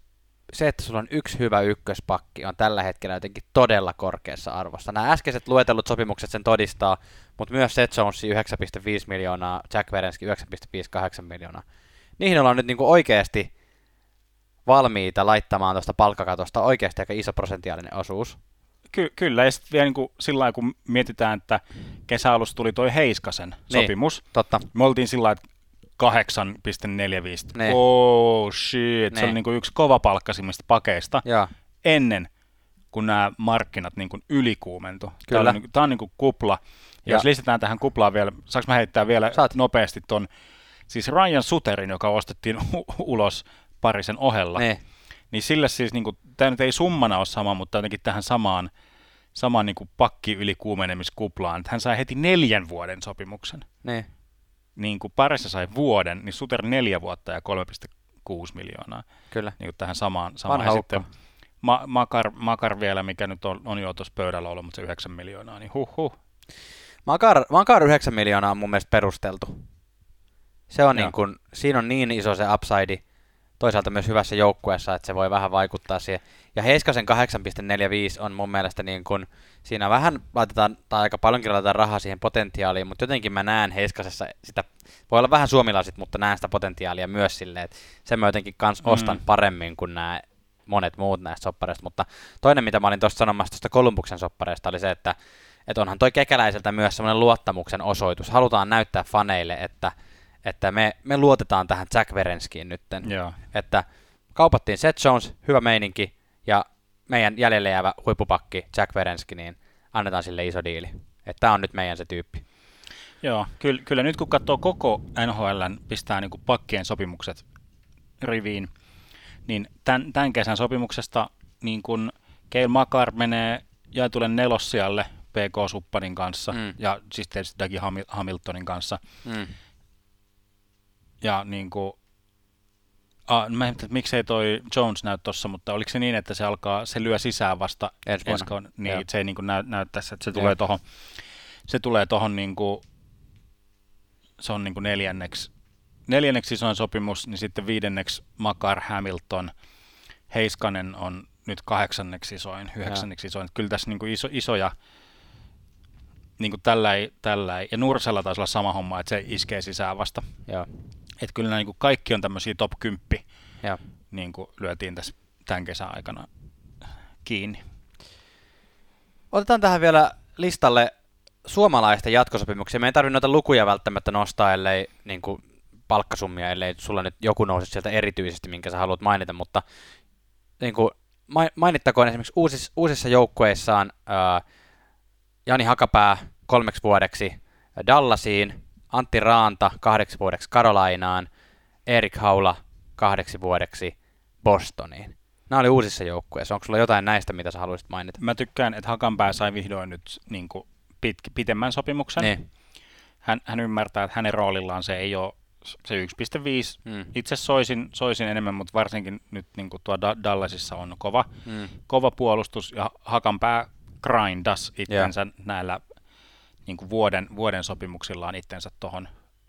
Speaker 3: se, että sulla on yksi hyvä ykköspakki, on tällä hetkellä jotenkin todella korkeassa arvossa. Nämä äskeiset luetellut sopimukset sen todistaa, mutta myös Seth Jonesi 9,5 miljoonaa, Jack Verenski 9,58 miljoonaa. Niihin ollaan nyt niinku oikeasti valmiita laittamaan tuosta palkkakatosta oikeasti aika iso prosentiaalinen osuus.
Speaker 2: Ky- kyllä, ja sitten vielä niin kuin sillä lailla, kun mietitään, että kesäalussa tuli toi Heiskasen
Speaker 3: Niin.
Speaker 2: sopimus,
Speaker 3: Totta.
Speaker 2: me oltiin sillä lailla, että 8,45.
Speaker 3: Niin.
Speaker 2: Oh shit, se oli
Speaker 3: Niin.
Speaker 2: kuin yksi kova palkkasimmista pakeista
Speaker 3: Joo.
Speaker 2: ennen kun nämä markkinat niin kuin ylikuumentu.
Speaker 3: Kyllä.
Speaker 2: Tämä on, niin, tämä on niin kuin kupla. Ja
Speaker 3: Ja-
Speaker 2: jos lisätään tähän kuplaan vielä, saanko mä heittää vielä
Speaker 3: Saat.
Speaker 2: nopeasti ton, siis Ryan Suterin, joka ostettiin u- ulos parisen ohella,
Speaker 3: Niin.
Speaker 2: niin sille siis, niin kuin, tämä nyt ei summana ole sama, mutta jotenkin tähän samaan, samaan niin kuin pakki ylikuumenemiskuplaan, että hän sai heti neljän vuoden sopimuksen.
Speaker 3: Niin.
Speaker 2: Niin kuin parissa sai vuoden, niin Suter neljä vuotta ja 3,6 miljoonaa
Speaker 3: Kyllä.
Speaker 2: niin kuin tähän samaan. samaan.
Speaker 3: Vanha
Speaker 2: Ja sitten. Ma- Makar, Makar vielä, mikä nyt on, on jo tuossa pöydällä ollut, mutta se 9 miljoonaa, niin huh huh.
Speaker 3: Makar, Makar 9 miljoonaa on mun mielestä perusteltu. Se on
Speaker 2: Joo.
Speaker 3: niin kun, siinä on niin iso se upside, toisaalta myös hyvässä joukkueessa, että se voi vähän vaikuttaa siihen. Ja Heiskasen 8,45 on mun mielestä niin kun, siinä vähän laitetaan, tai aika paljonkin laitetaan rahaa siihen potentiaaliin, mutta jotenkin mä näen Heiskasessa sitä, voi olla vähän suomilaiset, mutta näen sitä potentiaalia myös silleen, että sen mä jotenkin kans
Speaker 2: Mm.
Speaker 3: ostan paremmin kuin nämä monet muut näistä soppareista, mutta toinen, mitä mä olin tuosta sanomassa tuosta Kolumbuksen soppareista, oli se, että että onhan toi kekäläiseltä myös semmoinen luottamuksen osoitus. Halutaan näyttää faneille, että, että me, me luotetaan tähän Jack Verenskiin nytten.
Speaker 2: Joo.
Speaker 3: Että kaupattiin Seth Jones, hyvä meininki, meidän jäljelle jäävä huippupakki Jack Verenski, niin annetaan sille iso diili. Että tämä on nyt meidän se tyyppi.
Speaker 2: Joo, kyllä, kyllä nyt kun katsoo koko NHL, pistää niin kuin pakkien sopimukset riviin, niin tämän, tämän kesän sopimuksesta niin kun Keil Makar menee jaetulle nelossijalle PK Suppanin kanssa,
Speaker 3: Mm.
Speaker 2: ja siis tietysti Dougie Hamil- Hamiltonin kanssa,
Speaker 3: Mm.
Speaker 2: ja niin kuin, ah, mä en miksei toi Jones näy tossa, mutta oliko se niin, että se alkaa, se lyö sisään vasta
Speaker 3: Ensi
Speaker 2: niin
Speaker 3: Joo.
Speaker 2: se ei niin kuin näy, näyttäisi, että se
Speaker 3: Joo.
Speaker 2: tulee tohon, se tulee tohon niin kuin, se on niin kuin neljänneksi, neljänneksi isoin sopimus, niin sitten viidenneksi Makar Hamilton, Heiskanen on nyt kahdeksanneksi isoin, yhdeksänneksi isoin. Kyllä tässä niin kuin iso, isoja, niin kuin tällä, ei, tällä ei. Ja Nursella taisi olla sama homma, että se iskee sisään vasta.
Speaker 3: Joo.
Speaker 2: Että kyllä nämä niin kuin kaikki on tämmöisiä top 10,
Speaker 3: Joo.
Speaker 2: niin kuin lyötiin tässä tämän kesän aikana kiinni.
Speaker 3: Otetaan tähän vielä listalle suomalaisten jatkosopimuksia. Me ei tarvitse noita lukuja välttämättä nostaa, ellei niin kuin, palkkasummia, ellei sulla nyt joku nouse sieltä erityisesti, minkä sä haluat mainita, mutta niin kuin, mai- mainittakoon esimerkiksi uusissa, uusissa joukkueissaan ää, Jani Hakapää kolmeksi vuodeksi Dallasiin, Antti Raanta kahdeksi vuodeksi Karolainaan, Erik Haula kahdeksi vuodeksi Bostoniin. Nämä oli uusissa joukkueissa. Onko sulla jotain näistä, mitä sä haluaisit mainita?
Speaker 2: Mä tykkään, että Hakanpää sai vihdoin nyt niin kuin pit, pitemmän sopimuksen.
Speaker 3: Niin.
Speaker 2: Hän, hän ymmärtää, että hänen roolillaan se ei ole se 1.5.
Speaker 3: Mm.
Speaker 2: Itse soisin, soisin enemmän, mutta varsinkin nyt niin kuin tuo Da- Dallasissa on kova,
Speaker 3: Mm.
Speaker 2: kova puolustus ja Hakanpää grindas itsensä näillä niin kuin vuoden, vuoden sopimuksillaan itsensä tuohon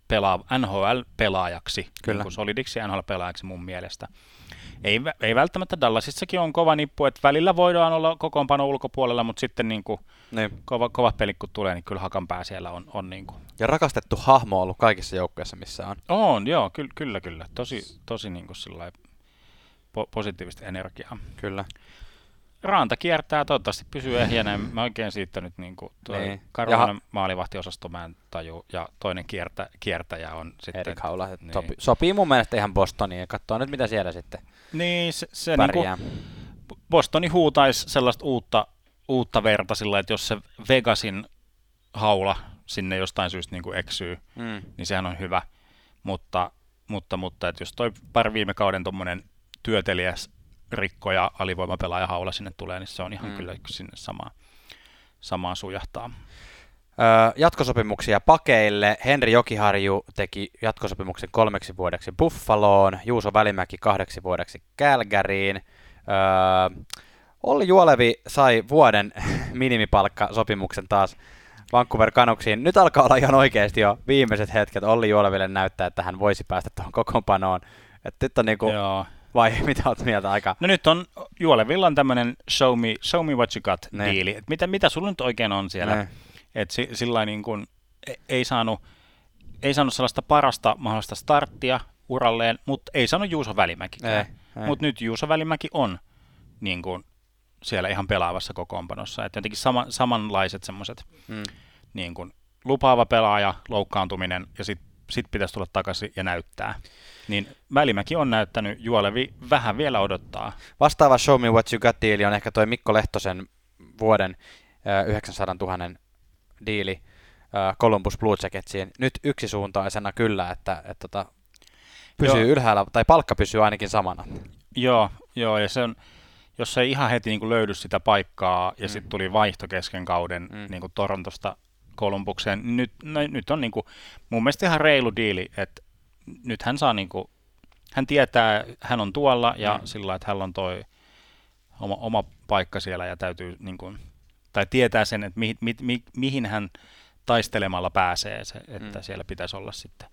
Speaker 2: pelaa, NHL-pelaajaksi,
Speaker 3: Kyllä.
Speaker 2: niin kuin solidiksi NHL-pelaajaksi mun mielestä. Ei, ei välttämättä Dallasissakin on kova nippu, että välillä voidaan olla kokoonpano ulkopuolella, mutta sitten niin kuin
Speaker 3: Niin.
Speaker 2: kova, kovat pelit kun tulee, niin kyllä Hakanpää siellä on, on niin kuin
Speaker 3: Ja rakastettu hahmo on ollut kaikissa joukkueissa, missä on.
Speaker 2: on, joo, kyllä, kyllä, kyllä. Tosi, tosi niin kuin po- positiivista energiaa.
Speaker 3: Kyllä.
Speaker 2: Ranta kiertää, toivottavasti pysyy ehjänä. Mä oikein siitä nyt niin kuin tuo
Speaker 3: Niin.
Speaker 2: niin.
Speaker 3: Ja-
Speaker 2: maalivahtiosasto mä en taju, ja toinen kiertä, kiertäjä on sitten...
Speaker 3: Erik Haula.
Speaker 2: Niin,
Speaker 3: Sopi, sopii mun mielestä ihan Bostoniin ja katsoa nyt mitä siellä sitten
Speaker 2: niin se, se niin
Speaker 3: pärjää.
Speaker 2: kuin, Bostoni huutaisi sellaista uutta, uutta verta sillä, että jos se Vegasin haula sinne jostain syystä niin kuin eksyy,
Speaker 3: Mm.
Speaker 2: niin sehän on hyvä. Mutta, mutta, mutta että jos toi pari viime kauden tuommoinen työtelijäs rikko ja alivoimapelaaja haula sinne tulee, niin se on ihan
Speaker 3: Mm.
Speaker 2: kyllä sinne samaa, samaa sujahtaa.
Speaker 3: Öö, jatkosopimuksia pakeille. Henri Jokiharju teki jatkosopimuksen kolmeksi vuodeksi Buffaloon, Juuso Välimäki kahdeksi vuodeksi Calgaryin. Öö, Olli Juolevi sai vuoden minimipalkkasopimuksen taas Vancouver Canucksiin. Nyt alkaa olla ihan oikeasti jo viimeiset hetket. Olli Juoleville näyttää, että hän voisi päästä tuohon kokoonpanoon. Et nyt on niinku,
Speaker 2: Joo.
Speaker 3: Vai mitä oot mieltä aika?
Speaker 2: No nyt on Juolevilla on tämmöinen show me, show me what you got
Speaker 3: Niin.
Speaker 2: diili. Et mitä, mitä sulla nyt oikein on siellä?
Speaker 3: Ne.
Speaker 2: Että si, sillä niin kuin, e- ei saanut, ei saanut sellaista parasta mahdollista starttia uralleen, mutta ei saanut Juuso
Speaker 3: ei.
Speaker 2: Mutta nyt Juuso Välimäki on niin kuin, siellä ihan pelaavassa kokoonpanossa. Että jotenkin sama, samanlaiset semmoiset
Speaker 3: Mm.
Speaker 2: niin kuin, lupaava pelaaja, loukkaantuminen ja sitten sit pitäisi tulla takaisin ja näyttää. Niin Välimäki on näyttänyt, Juolevi vähän vielä odottaa.
Speaker 3: Vastaava Show Me What You Got diili on ehkä toi Mikko Lehtosen vuoden ö, 900 000 diili ö, Columbus Blue Jacketsiin. Nyt yksisuuntaisena kyllä, että, että tota, pysyy
Speaker 2: Joo.
Speaker 3: ylhäällä, tai palkka pysyy ainakin samana.
Speaker 2: Joo, joo, ja se on, jos ei ihan heti niin kuin löydy sitä paikkaa, ja
Speaker 3: Mm.
Speaker 2: sitten tuli vaihto kesken kauden
Speaker 3: Mm.
Speaker 2: niin kuin Torontosta Kolumbukseen, nyt, no, nyt on niin kuin, mun mielestä ihan reilu diili, että nyt hän saa niin kuin, hän tietää, hän on tuolla, ja
Speaker 3: Mm.
Speaker 2: sillä että hänellä on toi oma, oma paikka siellä, ja täytyy niin kuin, tai tietää sen, että mi, mi, mi, mihin hän taistelemalla pääsee, se, että
Speaker 3: Mm.
Speaker 2: siellä pitäisi olla sitten.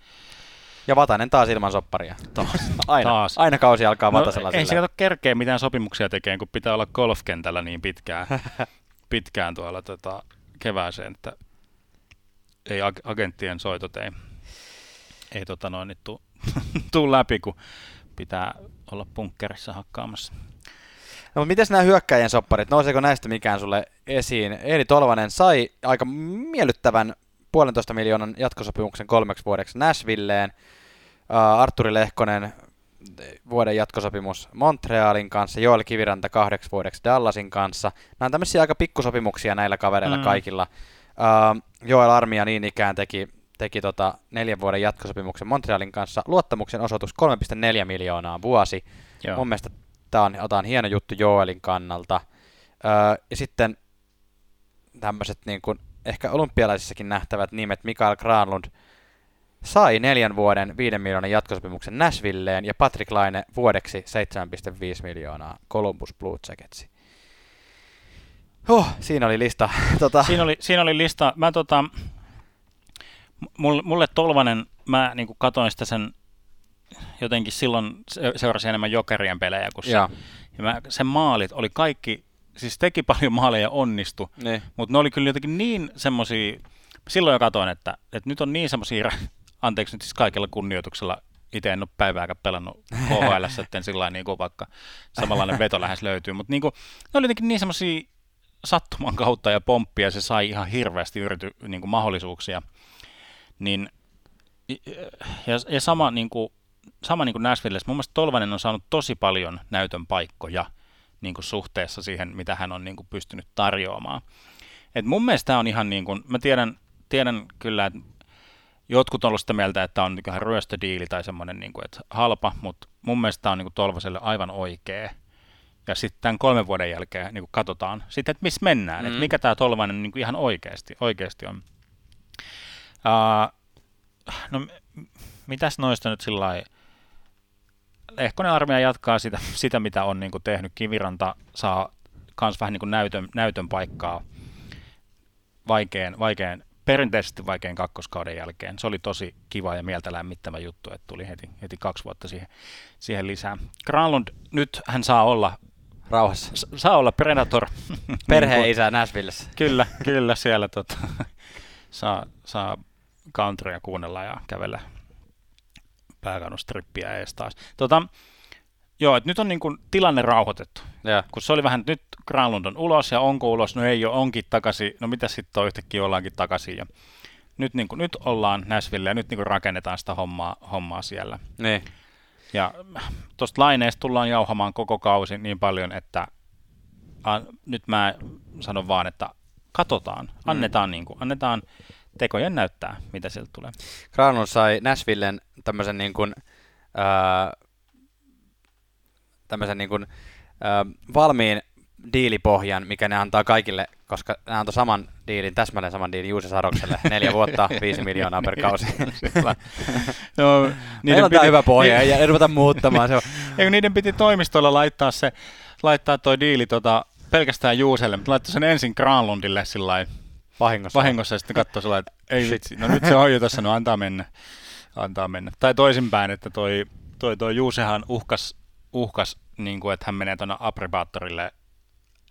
Speaker 3: Ja Vatanen taas ilman sopparia.
Speaker 2: Taas.
Speaker 3: Aina,
Speaker 2: Taas.
Speaker 3: aina kausi alkaa
Speaker 2: No,
Speaker 3: Vatasella
Speaker 2: ei
Speaker 3: silleen.
Speaker 2: sieltä kerkeä mitään sopimuksia tekemään, kun pitää olla golfkentällä niin pitkään, pitkään tuolla tota, kevääseen, että ei ag- agenttien soitot ei, ei tota noin, nyt tuu, tuu läpi, kun pitää olla punkkerissa hakkaamassa.
Speaker 3: No, mutta miten nämä hyökkäjien sopparit, nouseeko näistä mikään sulle esiin? Eeli Tolvanen sai aika miellyttävän puolentoista miljoonan jatkosopimuksen kolmeksi vuodeksi Nashvilleen. Uh, Arturi Lehkonen vuoden jatkosopimus Montrealin kanssa, Joel Kiviranta kahdeksi vuodeksi Dallasin kanssa. Nämä on tämmöisiä aika pikkusopimuksia näillä kavereilla. Mm. kaikilla. Uh, Joel Armia niin ikään teki, teki tota neljän vuoden jatkosopimuksen Montrealin kanssa. Luottamuksen osoitus 3,4 miljoonaa vuosi.
Speaker 2: Joo.
Speaker 3: Mun mielestä tämä on, otan hieno juttu Joelin kannalta. Öö, ja sitten tämmöiset niin kuin, ehkä olympialaisissakin nähtävät nimet Mikael Granlund sai neljän vuoden 5 miljoonan jatkosopimuksen Nashvilleen ja Patrick Laine vuodeksi 7,5 miljoonaa Columbus Blue Jacketsi. Huh, siinä oli lista. tota,
Speaker 2: Siinä oli, siinä oli lista. Mä tota, mulle, mulle Tolvanen, mä niin katoin sitä sen jotenkin silloin se- seurasin enemmän jokerien pelejä kuin se.
Speaker 3: Joo,
Speaker 2: Ja mä, sen maalit oli kaikki, siis teki paljon maaleja ja onnistui,
Speaker 3: niin.
Speaker 2: mutta ne oli kyllä jotenkin niin semmosia, silloin jo katoin, että, että nyt on niin semmosia, anteeksi nyt siis kaikella kunnioituksella, itse en ole päivääkään pelannut KHL, että sillä niin kuin vaikka samanlainen veto lähes löytyy, mutta niin kuin, ne oli jotenkin niin semmosia sattuman kautta ja pomppia, se sai ihan hirveästi yrity, niin kuin mahdollisuuksia. Niin, ja, ja sama niin kuin, sama niin kuin Nashvillessä, mun mielestä Tolvanen on saanut tosi paljon näytön paikkoja niin kuin suhteessa siihen, mitä hän on niin kuin pystynyt tarjoamaan. Et mun mielestä tää on ihan niin kuin, mä tiedän, tiedän kyllä, että jotkut on ollut sitä mieltä, että on niin ryöstödiili tai semmoinen, niin kuin, että halpa, mutta mun mielestä tää on niin kuin Tolvaselle aivan oikea. Ja sitten tämän kolmen vuoden jälkeen niin kuin katsotaan sitten, että missä mennään, mm. että mikä tämä Tolvanen niin kuin ihan oikeasti, oikeasti on. Uh, no, mitäs noista nyt sillä lailla, Lehkonen armeija jatkaa sitä, sitä mitä on niin kuin tehnyt. Kiviranta saa myös vähän niin kuin näytön, näytön paikkaa vaikean, vaikean, perinteisesti vaikean kakkoskauden jälkeen. Se oli tosi kiva ja mieltä lämmittävä juttu, että tuli heti, heti kaksi vuotta siihen, siihen lisää. Granlund, nyt hän saa olla,
Speaker 3: Rauhassa.
Speaker 2: s- saa olla Predator.
Speaker 3: Perheen
Speaker 2: Niin
Speaker 3: isä Nashvillessä.
Speaker 2: Kyllä, kyllä siellä tota, saa, saa countrya kuunnella ja kävellä pääkannustrippiä ees taas. Tota, joo, et nyt on niin kuin tilanne rauhoitettu.
Speaker 3: Joo.
Speaker 2: Kun se oli vähän, että nyt Granlund on ulos ja onko ulos, no ei ole, onkin takaisin. No mitä sitten on yhtäkkiä ollaankin takaisin. Ja nyt, niin kuin, nyt ollaan Nashville ja nyt niin kuin rakennetaan sitä hommaa, hommaa siellä.
Speaker 3: Niin.
Speaker 2: Ja tuosta laineesta tullaan jauhamaan koko kausi niin paljon, että a, nyt mä sanon vaan, että katsotaan, annetaan, mm. niin kuin, annetaan tekojen näyttää, mitä sieltä tulee.
Speaker 3: Granlund sai Nashvillen tämmöisen niin kuin, ää, tämmöisen niin kuin, ää, valmiin diilipohjan, mikä ne antaa kaikille, koska ne antoi saman diilin, täsmälleen saman diilin Juuse Sarokselle, neljä vuotta, viisi miljoonaa per kausi.
Speaker 2: Joo,
Speaker 3: Meillä on tää hyvä pohja, ja ei ruveta muuttamaan. Se on.
Speaker 2: Eikö niiden piti toimistolla laittaa se, laittaa toi diili tota, pelkästään Juuselle, mutta laittoi sen ensin Granlundille sillä lailla
Speaker 3: Vahingossa.
Speaker 2: vahingossa ja sitten katsoi sillä lailla, että ei vitsi, no nyt se on jo tässä, no antaa mennä. Antaa mennä. Tai toisinpäin, että toi, toi, toi Juusehan uhkas, uhkas niin kuin, että hän menee tuonne approbaattorille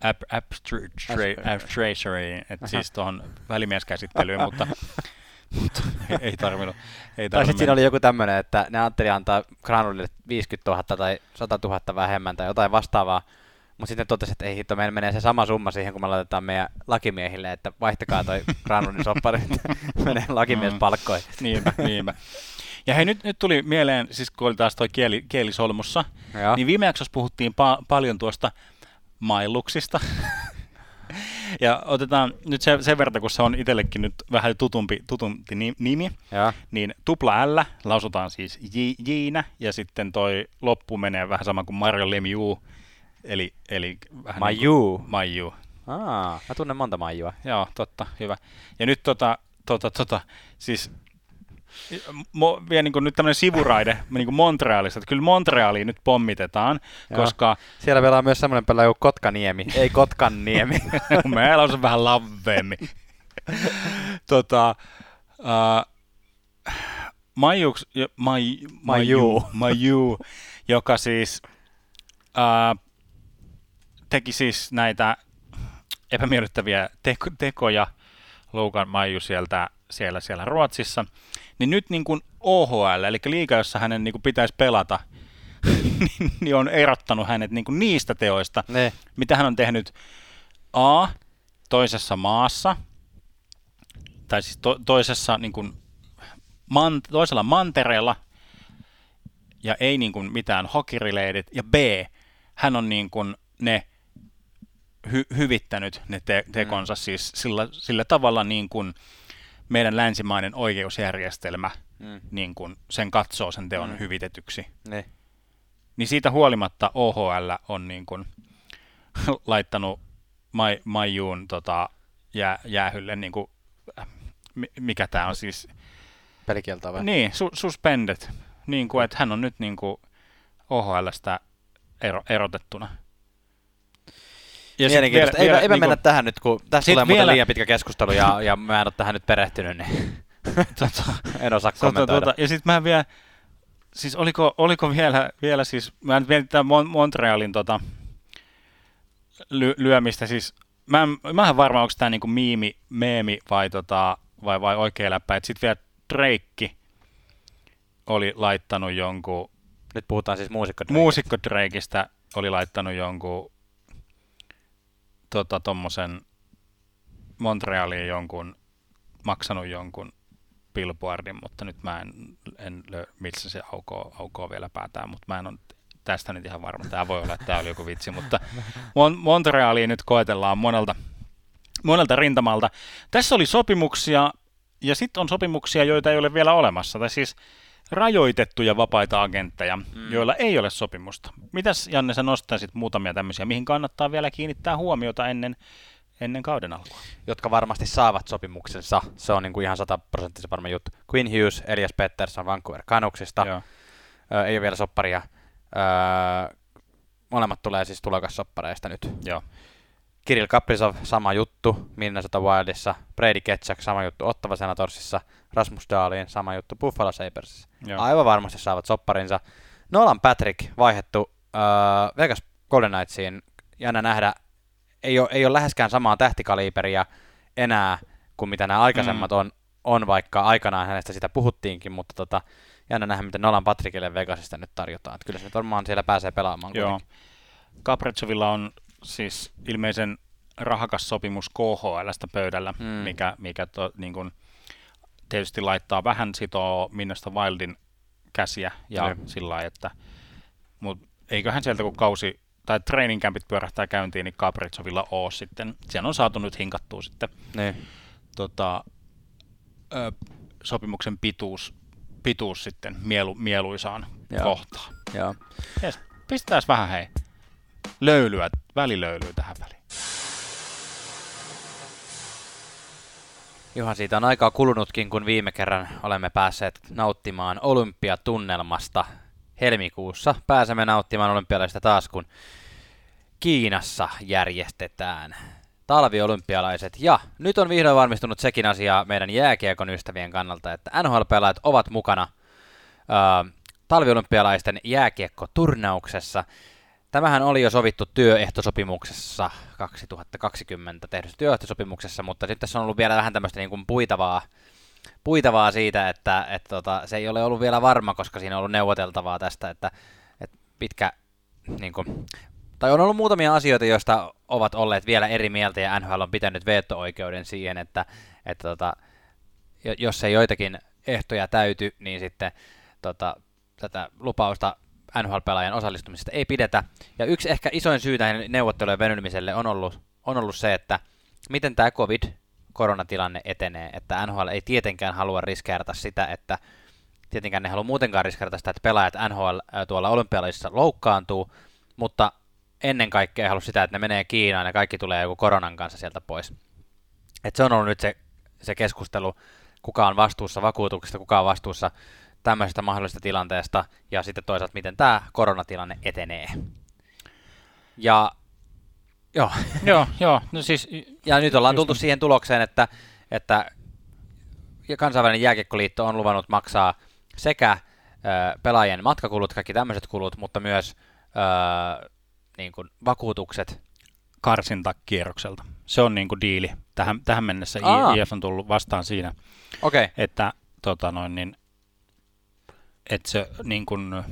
Speaker 2: ab, abstra- abstraceriin, että siis tuohon välimieskäsittelyyn, mutta, mutta ei, ei tarvinnut. Ei
Speaker 3: Tai sitten siinä oli joku tämmöinen, että ne ajatteli antaa Granulille 50 000 tai 100 000 vähemmän tai jotain vastaavaa. Mutta sitten totesi, että ei hitto, meillä menee se sama summa siihen, kun me laitetaan meidän lakimiehille, että vaihtakaa toi Granulin soppari, että menee lakimiespalkkoihin.
Speaker 2: Niinpä, niinpä. Ja hei, nyt, nyt tuli mieleen, siis kun oli taas toi kieli, kielisolmussa,
Speaker 3: Joo.
Speaker 2: niin viime jaksossa puhuttiin pa- paljon tuosta mailuksista. ja otetaan nyt se, sen verran, kun se on itsellekin nyt vähän tutumpi, tutumpi ni- nimi,
Speaker 3: Joo.
Speaker 2: niin tupla L lausutaan siis J, Jinä, ja sitten toi loppu menee vähän sama kuin Mario Lemieux, eli, eli vähän niin
Speaker 3: Maju.
Speaker 2: kuin Maiju.
Speaker 3: Aa, mä tunnen monta Majua.
Speaker 2: Joo, totta, hyvä. Ja nyt tota, tota, tota, siis mo, vielä niin nyt tämmöinen sivuraide niin kuin Montrealista, että kyllä Montrealiin nyt pommitetaan,
Speaker 3: Joo.
Speaker 2: koska
Speaker 3: Siellä pelaa myös semmoinen pelaaja kuin Kotkaniemi, ei Kotkanniemi.
Speaker 2: mä lausun vähän lavveemmin. tota, uh, Majuks, jo- Maj, Maju, Maju, joka siis uh, teki siis näitä epämiellyttäviä teko, tekoja Loukan Maiju sieltä, siellä, siellä Ruotsissa, niin nyt niin kuin OHL, eli liiga, jossa hänen niin kuin pitäisi pelata, niin, niin on erottanut hänet niin kuin niistä teoista,
Speaker 3: ne.
Speaker 2: mitä hän on tehnyt A, toisessa maassa, tai siis to, toisessa niin kuin, man, toisella mantereella, ja ei niin kuin mitään hokirileidit, ja B, hän on niin kuin ne hy, hyvittänyt ne te, tekonsa mm. siis sillä, sillä tavalla niin kuin meidän länsimainen oikeusjärjestelmä
Speaker 3: Mm.
Speaker 2: niin kuin sen katsoo sen teon
Speaker 3: Mm.
Speaker 2: mm. hyvitetyksi
Speaker 3: ne.
Speaker 2: niin siitä huolimatta OHL on niin kuin laittanut Mai, Maijuun tota, jää, jäähylle, niin kuin, mi- mikä tämä on siis,
Speaker 3: Pelikieltoa vai?
Speaker 2: niin, su, suspended, niin kuin, että hän on nyt niin kuin OHLstä ero, erotettuna. Sit
Speaker 3: Mielenkiintoista. Ei, vielä, ei me
Speaker 2: niinku-
Speaker 3: mennä tähän nyt, kun tässä tulee muuten
Speaker 2: vielä-
Speaker 3: liian pitkä keskustelu ja, ja mä en ole tähän nyt perehtynyt, niin
Speaker 2: tota,
Speaker 3: en osaa
Speaker 2: tota,
Speaker 3: kommentoida.
Speaker 2: tota, ja sitten mä vielä, siis oliko, oliko vielä, vielä siis, mä nyt mietin Mon- Montrealin tota, ly- lyömistä, siis mä en, mä en varma, onko tämä niinku miimi, meemi vai, tota, vai, vai oikea läppä, sitten vielä Drake oli laittanut jonkun,
Speaker 3: Nyt puhutaan siis muusikko.
Speaker 2: muusikko Drakeista oli laittanut jonkun tota, tommosen Montrealiin jonkun, maksanut jonkun billboardin, mutta nyt mä en, en lö, missä se aukoo, aukoo vielä päätään, mutta mä en ole tästä nyt ihan varma. Tämä voi olla, että tämä oli joku vitsi, mutta Mon- Montrealiin nyt koetellaan monelta, monelta rintamalta. Tässä oli sopimuksia, ja sitten on sopimuksia, joita ei ole vielä olemassa. Tai siis rajoitettuja vapaita agentteja, mm. joilla ei ole sopimusta. Mitäs Janne, sä nostaisit muutamia tämmöisiä, mihin kannattaa vielä kiinnittää huomiota ennen, ennen kauden alkua?
Speaker 3: Jotka varmasti saavat sopimuksensa. Se on niin kuin ihan sataprosenttisen varma juttu. Quinn Hughes, Elias Pettersson Vancouver Canucksista.
Speaker 2: Joo.
Speaker 3: Ö, ei ole vielä sopparia. Ö, molemmat tulee siis tulokassoppareista nyt.
Speaker 2: Joo.
Speaker 3: Kirill Kaprizov, sama juttu Minnesota Wildissa. Brady Ketchak, sama juttu Ottava Senatorsissa. Rasmus Dahlin, sama juttu Buffalo Sabersissa.
Speaker 2: Joo.
Speaker 3: Aivan varmasti saavat sopparinsa. Nolan Patrick vaihettu äh, Vegas Golden Knightsiin. Jännä nähdä, ei ole, ei ole läheskään samaa tähtikaliberia enää kuin mitä nämä aikaisemmat
Speaker 2: Mm.
Speaker 3: on, on, vaikka aikanaan hänestä sitä puhuttiinkin, mutta tota, jännä nähdä, miten Nolan Patrickille Vegasista nyt tarjotaan. Et kyllä se nyt varmaan siellä pääsee pelaamaan.
Speaker 2: Joo.
Speaker 3: kuitenkin.
Speaker 2: Kapretsovilla on siis ilmeisen rahakas sopimus KHLstä pöydällä,
Speaker 3: Mm.
Speaker 2: mm. mikä, mikä to, niin kun, tietysti laittaa vähän sitoo Minnesota Wildin käsiä ja
Speaker 3: Kyllä.
Speaker 2: sillä lailla, että mut eiköhän sieltä kun kausi tai training campit pyörähtää käyntiin, niin Kapretsovilla oo sitten. Siellä on saatu nyt hinkattua sitten
Speaker 3: Niin.
Speaker 2: tota, ö, sopimuksen pituus, pituus sitten mielu, mieluisaan
Speaker 3: Joo.
Speaker 2: kohtaan.
Speaker 3: Joo.
Speaker 2: Jes, pistetään vähän hei löylyä, välilöylyä tähän väliin.
Speaker 3: Juhan, siitä on aikaa kulunutkin, kun viime kerran olemme päässeet nauttimaan olympiatunnelmasta. Helmikuussa pääsemme nauttimaan olympialaisista taas, kun Kiinassa järjestetään talviolympialaiset. Ja nyt on vihdoin varmistunut sekin asia meidän jääkiekon ystävien kannalta, että NHL-pelaajat ovat mukana ää, talviolympialaisten jääkiekkoturnauksessa. Tämähän oli jo sovittu työehtosopimuksessa 2020 tehdyssä työehtosopimuksessa, mutta sitten tässä on ollut vielä vähän tämmöistä niin kuin puitavaa, puitavaa siitä, että, että tota, se ei ole ollut vielä varma, koska siinä on ollut neuvoteltavaa tästä, että, että pitkä, niin kuin, tai on ollut muutamia asioita, joista ovat olleet vielä eri mieltä ja NHL on pitänyt veto-oikeuden siihen, että, että tota, jo- jos ei joitakin ehtoja täyty, niin sitten tota, tätä lupausta NHL-pelaajan osallistumisesta ei pidetä. Ja yksi ehkä isoin syy näihin neuvottelujen venymiselle on ollut, on ollut se, että miten tämä COVID-koronatilanne etenee. Että NHL ei tietenkään halua riskeerata sitä, että tietenkään ne halua muutenkaan riskeerata sitä, että pelaajat NHL tuolla olympialaisissa loukkaantuu, mutta ennen kaikkea ei halua sitä, että ne menee Kiinaan ja kaikki tulee joku koronan kanssa sieltä pois. Et se on ollut nyt se, se keskustelu, kuka on vastuussa vakuutuksesta, kuka on vastuussa tämmöisestä mahdollisesta tilanteesta ja sitten toisaalta miten tämä koronatilanne etenee. Ja joo,
Speaker 2: joo, joo, no siis
Speaker 3: ja nyt ollaan tultu
Speaker 2: niin.
Speaker 3: siihen tulokseen, että, että kansainvälinen jääkiekkoliitto on luvannut maksaa sekä ö, pelaajien matkakulut, kaikki tämmöiset kulut, mutta myös ö, niin kuin vakuutukset.
Speaker 2: karsintakierrokselta. Se on niinku diili. Tähän, tähän mennessä
Speaker 3: Aa.
Speaker 2: IF on tullut vastaan siinä,
Speaker 3: okay.
Speaker 2: että tota noin, niin, että se niin kuin,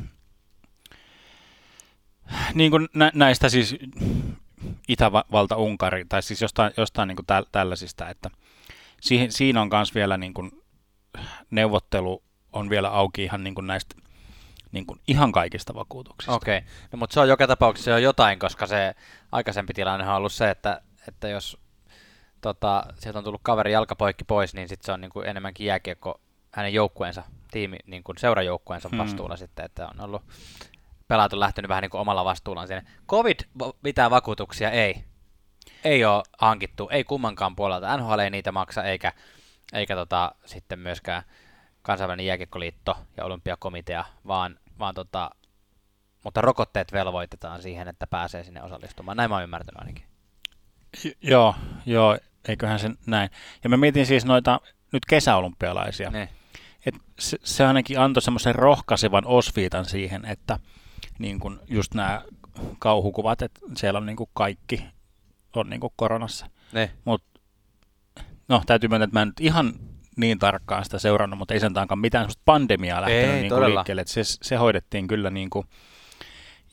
Speaker 2: niin kuin nä, näistä siis Itävalta-Unkari, tai siis jostain, jostain niin kuin täl, tällaisista, että siihen, siinä on myös vielä niin kuin, neuvottelu on vielä auki ihan niin kuin näistä niin kuin ihan kaikista vakuutuksista.
Speaker 3: okei. Okay. No, mutta se on joka tapauksessa jo jotain, koska se aikaisempi tilanne on ollut se, että, että jos tota, sieltä on tullut kaveri jalkapoikki pois, niin sitten se on niin kuin enemmänkin jääkiekko hänen joukkueensa, tiimi, niin kuin seurajoukkueensa
Speaker 2: Hmm.
Speaker 3: vastuulla sitten, että on ollut pelaat on lähtenyt vähän niin kuin omalla vastuullaan sinne. Covid, mitään vakuutuksia ei. Ei ole hankittu, ei kummankaan puolelta. NHL ei niitä maksa, eikä, eikä tota, sitten myöskään kansainvälinen jääkiekkoliitto ja olympiakomitea, vaan, vaan tota, mutta rokotteet velvoitetaan siihen, että pääsee sinne osallistumaan. Näin mä oon ymmärtänyt ainakin.
Speaker 2: J- joo, joo, eiköhän se näin. Ja mä mietin siis noita nyt kesäolympialaisia.
Speaker 3: Niin.
Speaker 2: Se, se ainakin antoi semmoisen rohkaisevan osviitan siihen, että niin kun just nämä kauhukuvat, että siellä on niin kuin kaikki on niin kuin koronassa.
Speaker 3: Niin.
Speaker 2: No, täytyy myöntää, että mä en nyt ihan niin tarkkaan sitä seurannut, mutta ei sentäänkään mitään pandemiaa lähtenyt
Speaker 3: Ei,
Speaker 2: niin kuin liikkeelle. Et se, se hoidettiin kyllä niin kuin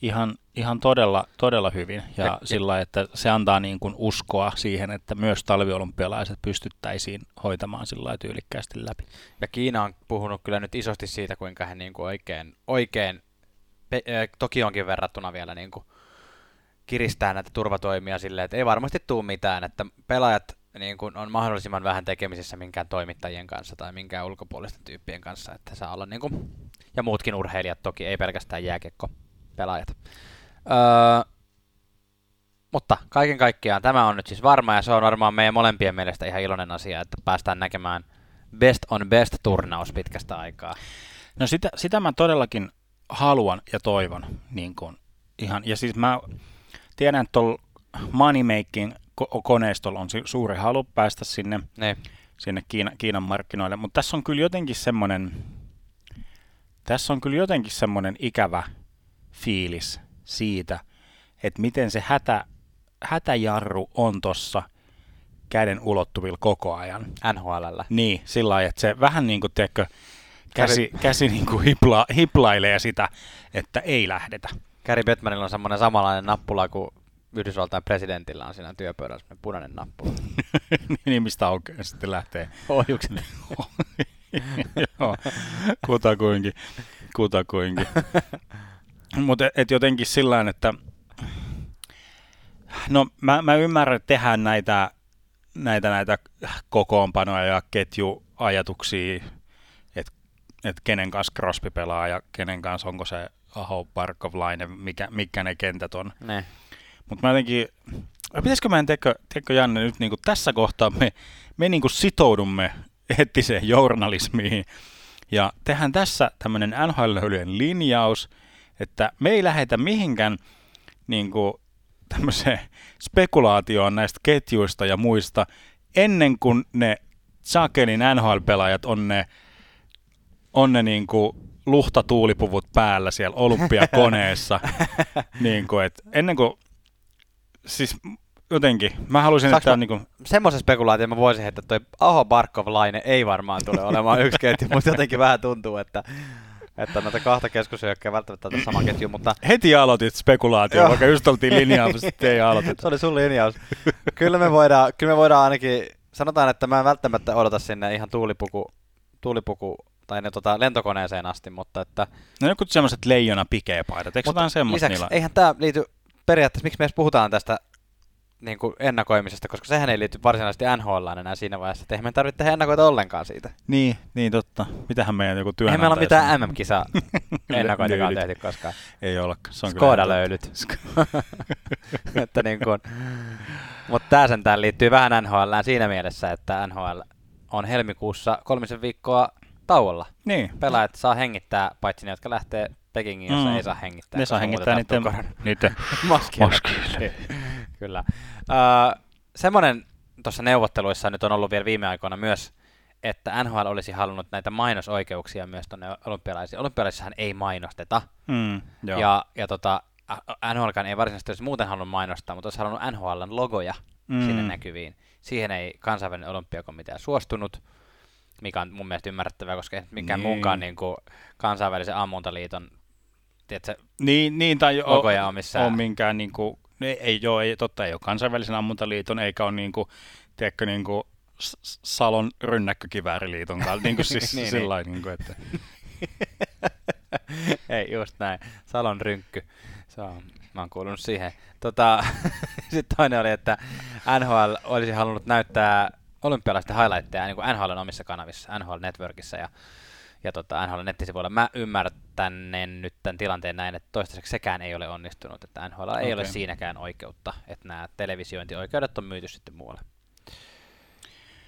Speaker 2: ihan, ihan todella, todella hyvin. Ja,
Speaker 3: Ja-
Speaker 2: sillä että se antaa niin kuin uskoa siihen, että myös talviolympialaiset pystyttäisiin hoitamaan sillä tyylikkäästi läpi.
Speaker 3: Ja Kiina on puhunut kyllä nyt isosti siitä, kuinka he niin kuin oikein, oikein pe- äh, Tokionkin verrattuna vielä niin kuin kiristää näitä turvatoimia silleen, että ei varmasti tule mitään, että pelaajat niin kun on mahdollisimman vähän tekemisissä minkään toimittajien kanssa tai minkään ulkopuolisten tyyppien kanssa, että saa olla niin kun, ja muutkin urheilijat toki, ei pelkästään jääkiekko pelaajat. Öö, mutta kaiken kaikkiaan tämä on nyt siis varma ja se on varmaan meidän molempien mielestä ihan iloinen asia, että päästään näkemään best on best turnaus pitkästä aikaa.
Speaker 2: No sitä, sitä mä todellakin haluan ja toivon. Niin kun, ihan, ja siis mä tiedän, että tuolla Moneymaking ko- koneistolla on suuri halu päästä sinne,
Speaker 3: Niin.
Speaker 2: sinne Kiina, Kiinan markkinoille, mutta tässä on kyllä jotenkin semmoinen, tässä on kyllä jotenkin semmoinen ikävä fiilis siitä, että miten se hätä, hätäjarru on tuossa käden ulottuvilla koko ajan.
Speaker 3: NHLllä.
Speaker 2: Niin, sillä lailla, että se vähän niin kuin, tiedätkö, käsi, käsi niin kuin hipla, hiplailee sitä, että ei lähdetä.
Speaker 3: Gary Bettmanilla on semmoinen samanlainen nappula kuin Yhdysvaltain presidentillä on siinä työpöydällä semmoinen punainen nappula.
Speaker 2: niin mistä aukeaa sitten lähtee.
Speaker 3: Ohjukset.
Speaker 2: Joo, kutakuinkin, kutakuinkin. Mutta et jotenkin sillä että no mä, mä ymmärrän, että tehdään näitä, näitä, näitä kokoonpanoja ja ketjuajatuksia, että et kenen kanssa Crosby pelaa ja kenen kanssa onko se Aho, Barkov, Laine, mikä, mikä ne kentät on.
Speaker 3: ne.
Speaker 2: Mutta mä jotenkin, pitäisikö meidän, tiedätkö, tiedätkö Janne, nyt niin tässä kohtaa me, me niin sitoudumme eettiseen journalismiin ja tehdään tässä tämmöinen nhl linjaus, että me ei lähetä mihinkään niin kuin, tämmöiseen spekulaatioon näistä ketjuista ja muista ennen kuin ne sakelin NHL-pelaajat on ne, on ne niin kuin luhtatuulipuvut päällä siellä olympiakoneessa. niin kuin, että ennen kuin, siis jotenkin, mä haluaisin,
Speaker 3: Saanko
Speaker 2: että
Speaker 3: mä-
Speaker 2: niin kuin,
Speaker 3: Semmoisen spekulaation mä voisin heittää, että toi Aho Barkov Laine ei varmaan tule olemaan yksi ketju, mutta jotenkin vähän tuntuu, että, että noita kahta keskushyökkäjää välttämättä tätä sama ketju, mutta
Speaker 2: heti aloitit spekulaatio, vaikka just oltiin linjaamassa, sitten ei aloitettu.
Speaker 3: se oli sun linjaus. Kyllä me voidaan, kyllä me voidaan ainakin, sanotaan, että mä en välttämättä odota sinne ihan tuulipuku, tuulipuku tai ne tota, lentokoneeseen asti, mutta että
Speaker 2: No joku semmoiset leijona pikeepaidat, eikö jotain semmoista
Speaker 3: lisäksi,
Speaker 2: niillä?
Speaker 3: eihän tämä liity periaatteessa, miksi me edes puhutaan tästä niin kuin ennakoimisesta, koska sehän ei liity varsinaisesti NHL enää siinä vaiheessa, että eihän me tarvitse tehdä ennakoita ollenkaan siitä.
Speaker 2: Niin, niin totta. Mitähän meidän joku työnantaja
Speaker 3: meillä ole mitään
Speaker 2: sanoo?
Speaker 3: MM-kisa ennakoitakaan tehty koskaan.
Speaker 2: Ei olekaan. Se on
Speaker 3: Skoda löylyt. että niin kuin, mutta tämä sentään liittyy vähän NHLään siinä mielessä, että NHL on helmikuussa kolmisen viikkoa tauolla.
Speaker 2: Niin.
Speaker 3: Pelaajat saa hengittää, paitsi ne, jotka lähtee Pekingiin, jossa
Speaker 2: Mm.
Speaker 3: ei saa hengittää.
Speaker 2: Ne saa hengittää niiden,
Speaker 3: Maskia.
Speaker 2: maskille.
Speaker 3: Kyllä. Öö, semmoinen tuossa neuvotteluissa nyt on ollut vielä viime aikoina myös, että NHL olisi halunnut näitä mainosoikeuksia myös tuonne olympialaisiin. Olympialaisissahan ei mainosteta.
Speaker 2: Mm, joo.
Speaker 3: Ja, ja tota, NHLkaan ei varsinaisesti olisi muuten halunnut mainostaa, mutta olisi halunnut NHLn logoja mm. sinne näkyviin. Siihen ei kansainvälinen olympiakomitea suostunut, mikä on mun mielestä ymmärrettävää, koska mikään
Speaker 2: Niin.
Speaker 3: muunkaan niin kuin kansainvälisen ammuntaliiton tiedätkö,
Speaker 2: Niin, niin tai
Speaker 3: logoja on missään.
Speaker 2: on minkään niinku, ei, ei joo, ei, totta ei ole kansainvälisen ammuntaliiton, eikä ole niinku, tiedätkö, niinku S- S- Salon rynnäkkökivääriliiton kanssa, niinku siis
Speaker 3: Niin,
Speaker 2: niin,
Speaker 3: niin.
Speaker 2: sillä niin. niinku, että
Speaker 3: Ei, just näin. Salon rynkky. Se on, mä oon kuulunut siihen. Tota, Sitten toinen oli, että NHL olisi halunnut näyttää olympialaisten highlightteja niin kuin NHLn omissa kanavissa, NHL Networkissa ja, ja tota, NHL nettisivuilla. Mä ymmärtänen nyt tämän tilanteen näin, että toistaiseksi sekään ei ole onnistunut, että NHL ei ole siinäkään oikeutta, että nämä televisiointioikeudet on myyty sitten muualle.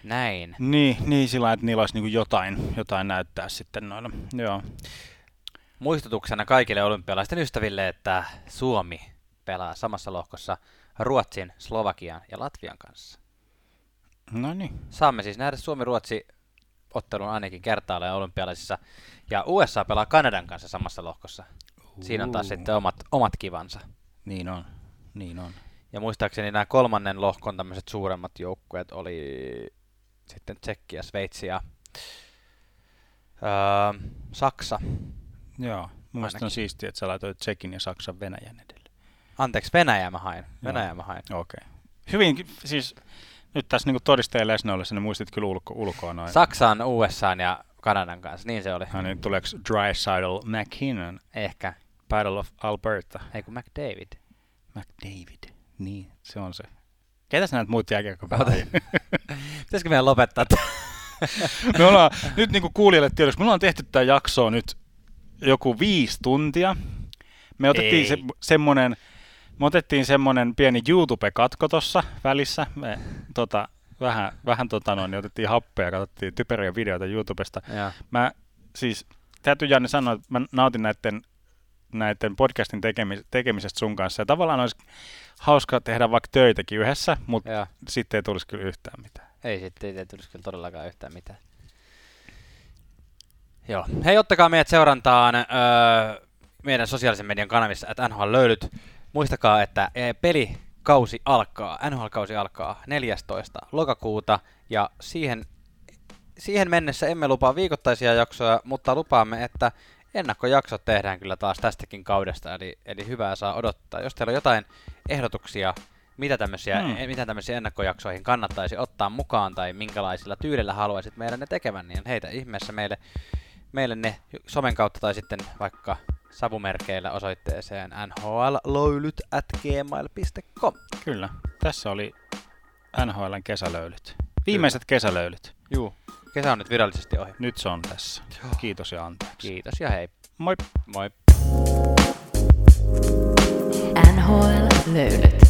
Speaker 3: Näin.
Speaker 2: niin, niin sillä että niillä olisi niinku jotain, jotain näyttää sitten noilla. Joo.
Speaker 3: Muistutuksena kaikille olympialaisten ystäville, että Suomi pelaa samassa lohkossa Ruotsin, Slovakian ja Latvian kanssa.
Speaker 2: No niin.
Speaker 3: Saamme siis nähdä Suomi-Ruotsi ottelun ainakin kertaalleen olympialaisissa. Ja USA pelaa Kanadan kanssa samassa lohkossa. Siinä on taas sitten omat, omat kivansa.
Speaker 2: Niin on. Niin on.
Speaker 3: Ja muistaakseni nämä kolmannen lohkon tämmöiset suuremmat joukkueet oli sitten Tsekki ja Sveitsi ja öö, Saksa.
Speaker 2: Joo. Mun mielestä on siistiä, että sä laitoit Tsekin ja Saksan Venäjän edelle.
Speaker 3: Anteeksi, Venäjä mä hain.
Speaker 2: Joo.
Speaker 3: Venäjä mä hain.
Speaker 2: Okei. Okay. Hyvin, siis nyt tässä niinku todistajien läsnä ollessa, niin muistit kyllä ulko, ulkoa noin.
Speaker 3: Saksan, USA ja Kanadan kanssa, niin se oli.
Speaker 2: No niin, tuleeko Drysidle McKinnon,
Speaker 3: Ehkä.
Speaker 2: Battle of Alberta,
Speaker 3: Ei kun McDavid.
Speaker 2: McDavid. Niin, se on se. Ketäs näitä muut jääkiekkopelaajia?
Speaker 3: Pitäisikö meidän lopettaa?
Speaker 2: Me ollaan nyt niin kuin kuulijoille tiedoksi, me ollaan tehty tämä jakso nyt joku viisi tuntia. Me otettiin
Speaker 3: Ei.
Speaker 2: se, semmonen, me otettiin semmonen pieni YouTube-katko tuossa välissä. Me, tota, vähän, vähän tota noin, niin otettiin happea ja katsottiin typeriä videoita YouTubesta.
Speaker 3: Joo.
Speaker 2: Mä siis, täytyy Janne sanoa, että mä nautin näiden, näiden podcastin tekemis, tekemisestä sun kanssa. Ja tavallaan olisi hauska tehdä vaikka töitäkin yhdessä, mutta
Speaker 3: Joo.
Speaker 2: sitten ei tulisi kyllä yhtään mitään.
Speaker 3: Ei sitten, ei tulisi kyllä todellakaan yhtään mitään. Joo. Hei, ottakaa meidät seurantaan öö, meidän sosiaalisen median kanavissa, että NHL löydyt. Muistakaa, että ee, pelikausi alkaa, NHL-kausi alkaa 14. lokakuuta ja siihen, siihen mennessä emme lupaa viikoittaisia jaksoja, mutta lupaamme, että ennakkojaksot tehdään kyllä taas tästäkin kaudesta, eli, eli hyvää saa odottaa. Jos teillä on jotain ehdotuksia, mitä tämmöisiä,
Speaker 2: Hmm.
Speaker 3: hmm. mitä tämmöisiä ennakkojaksoihin kannattaisi ottaa mukaan tai minkälaisilla tyylillä haluaisit meidän ne tekevän, niin heitä ihmeessä meille, meille ne somen kautta tai sitten vaikka savumerkeillä osoitteeseen nhlloilyt at gmail.com.
Speaker 2: Kyllä. Tässä oli NHLn kesälöylyt. Viimeiset kesälöylyt.
Speaker 3: Juu, kesä on nyt virallisesti ohi.
Speaker 2: Nyt se on tässä. Kiitos ja anteeksi.
Speaker 3: Kiitos ja hei.
Speaker 2: Moi.
Speaker 3: Moi.
Speaker 4: NHL löylyt.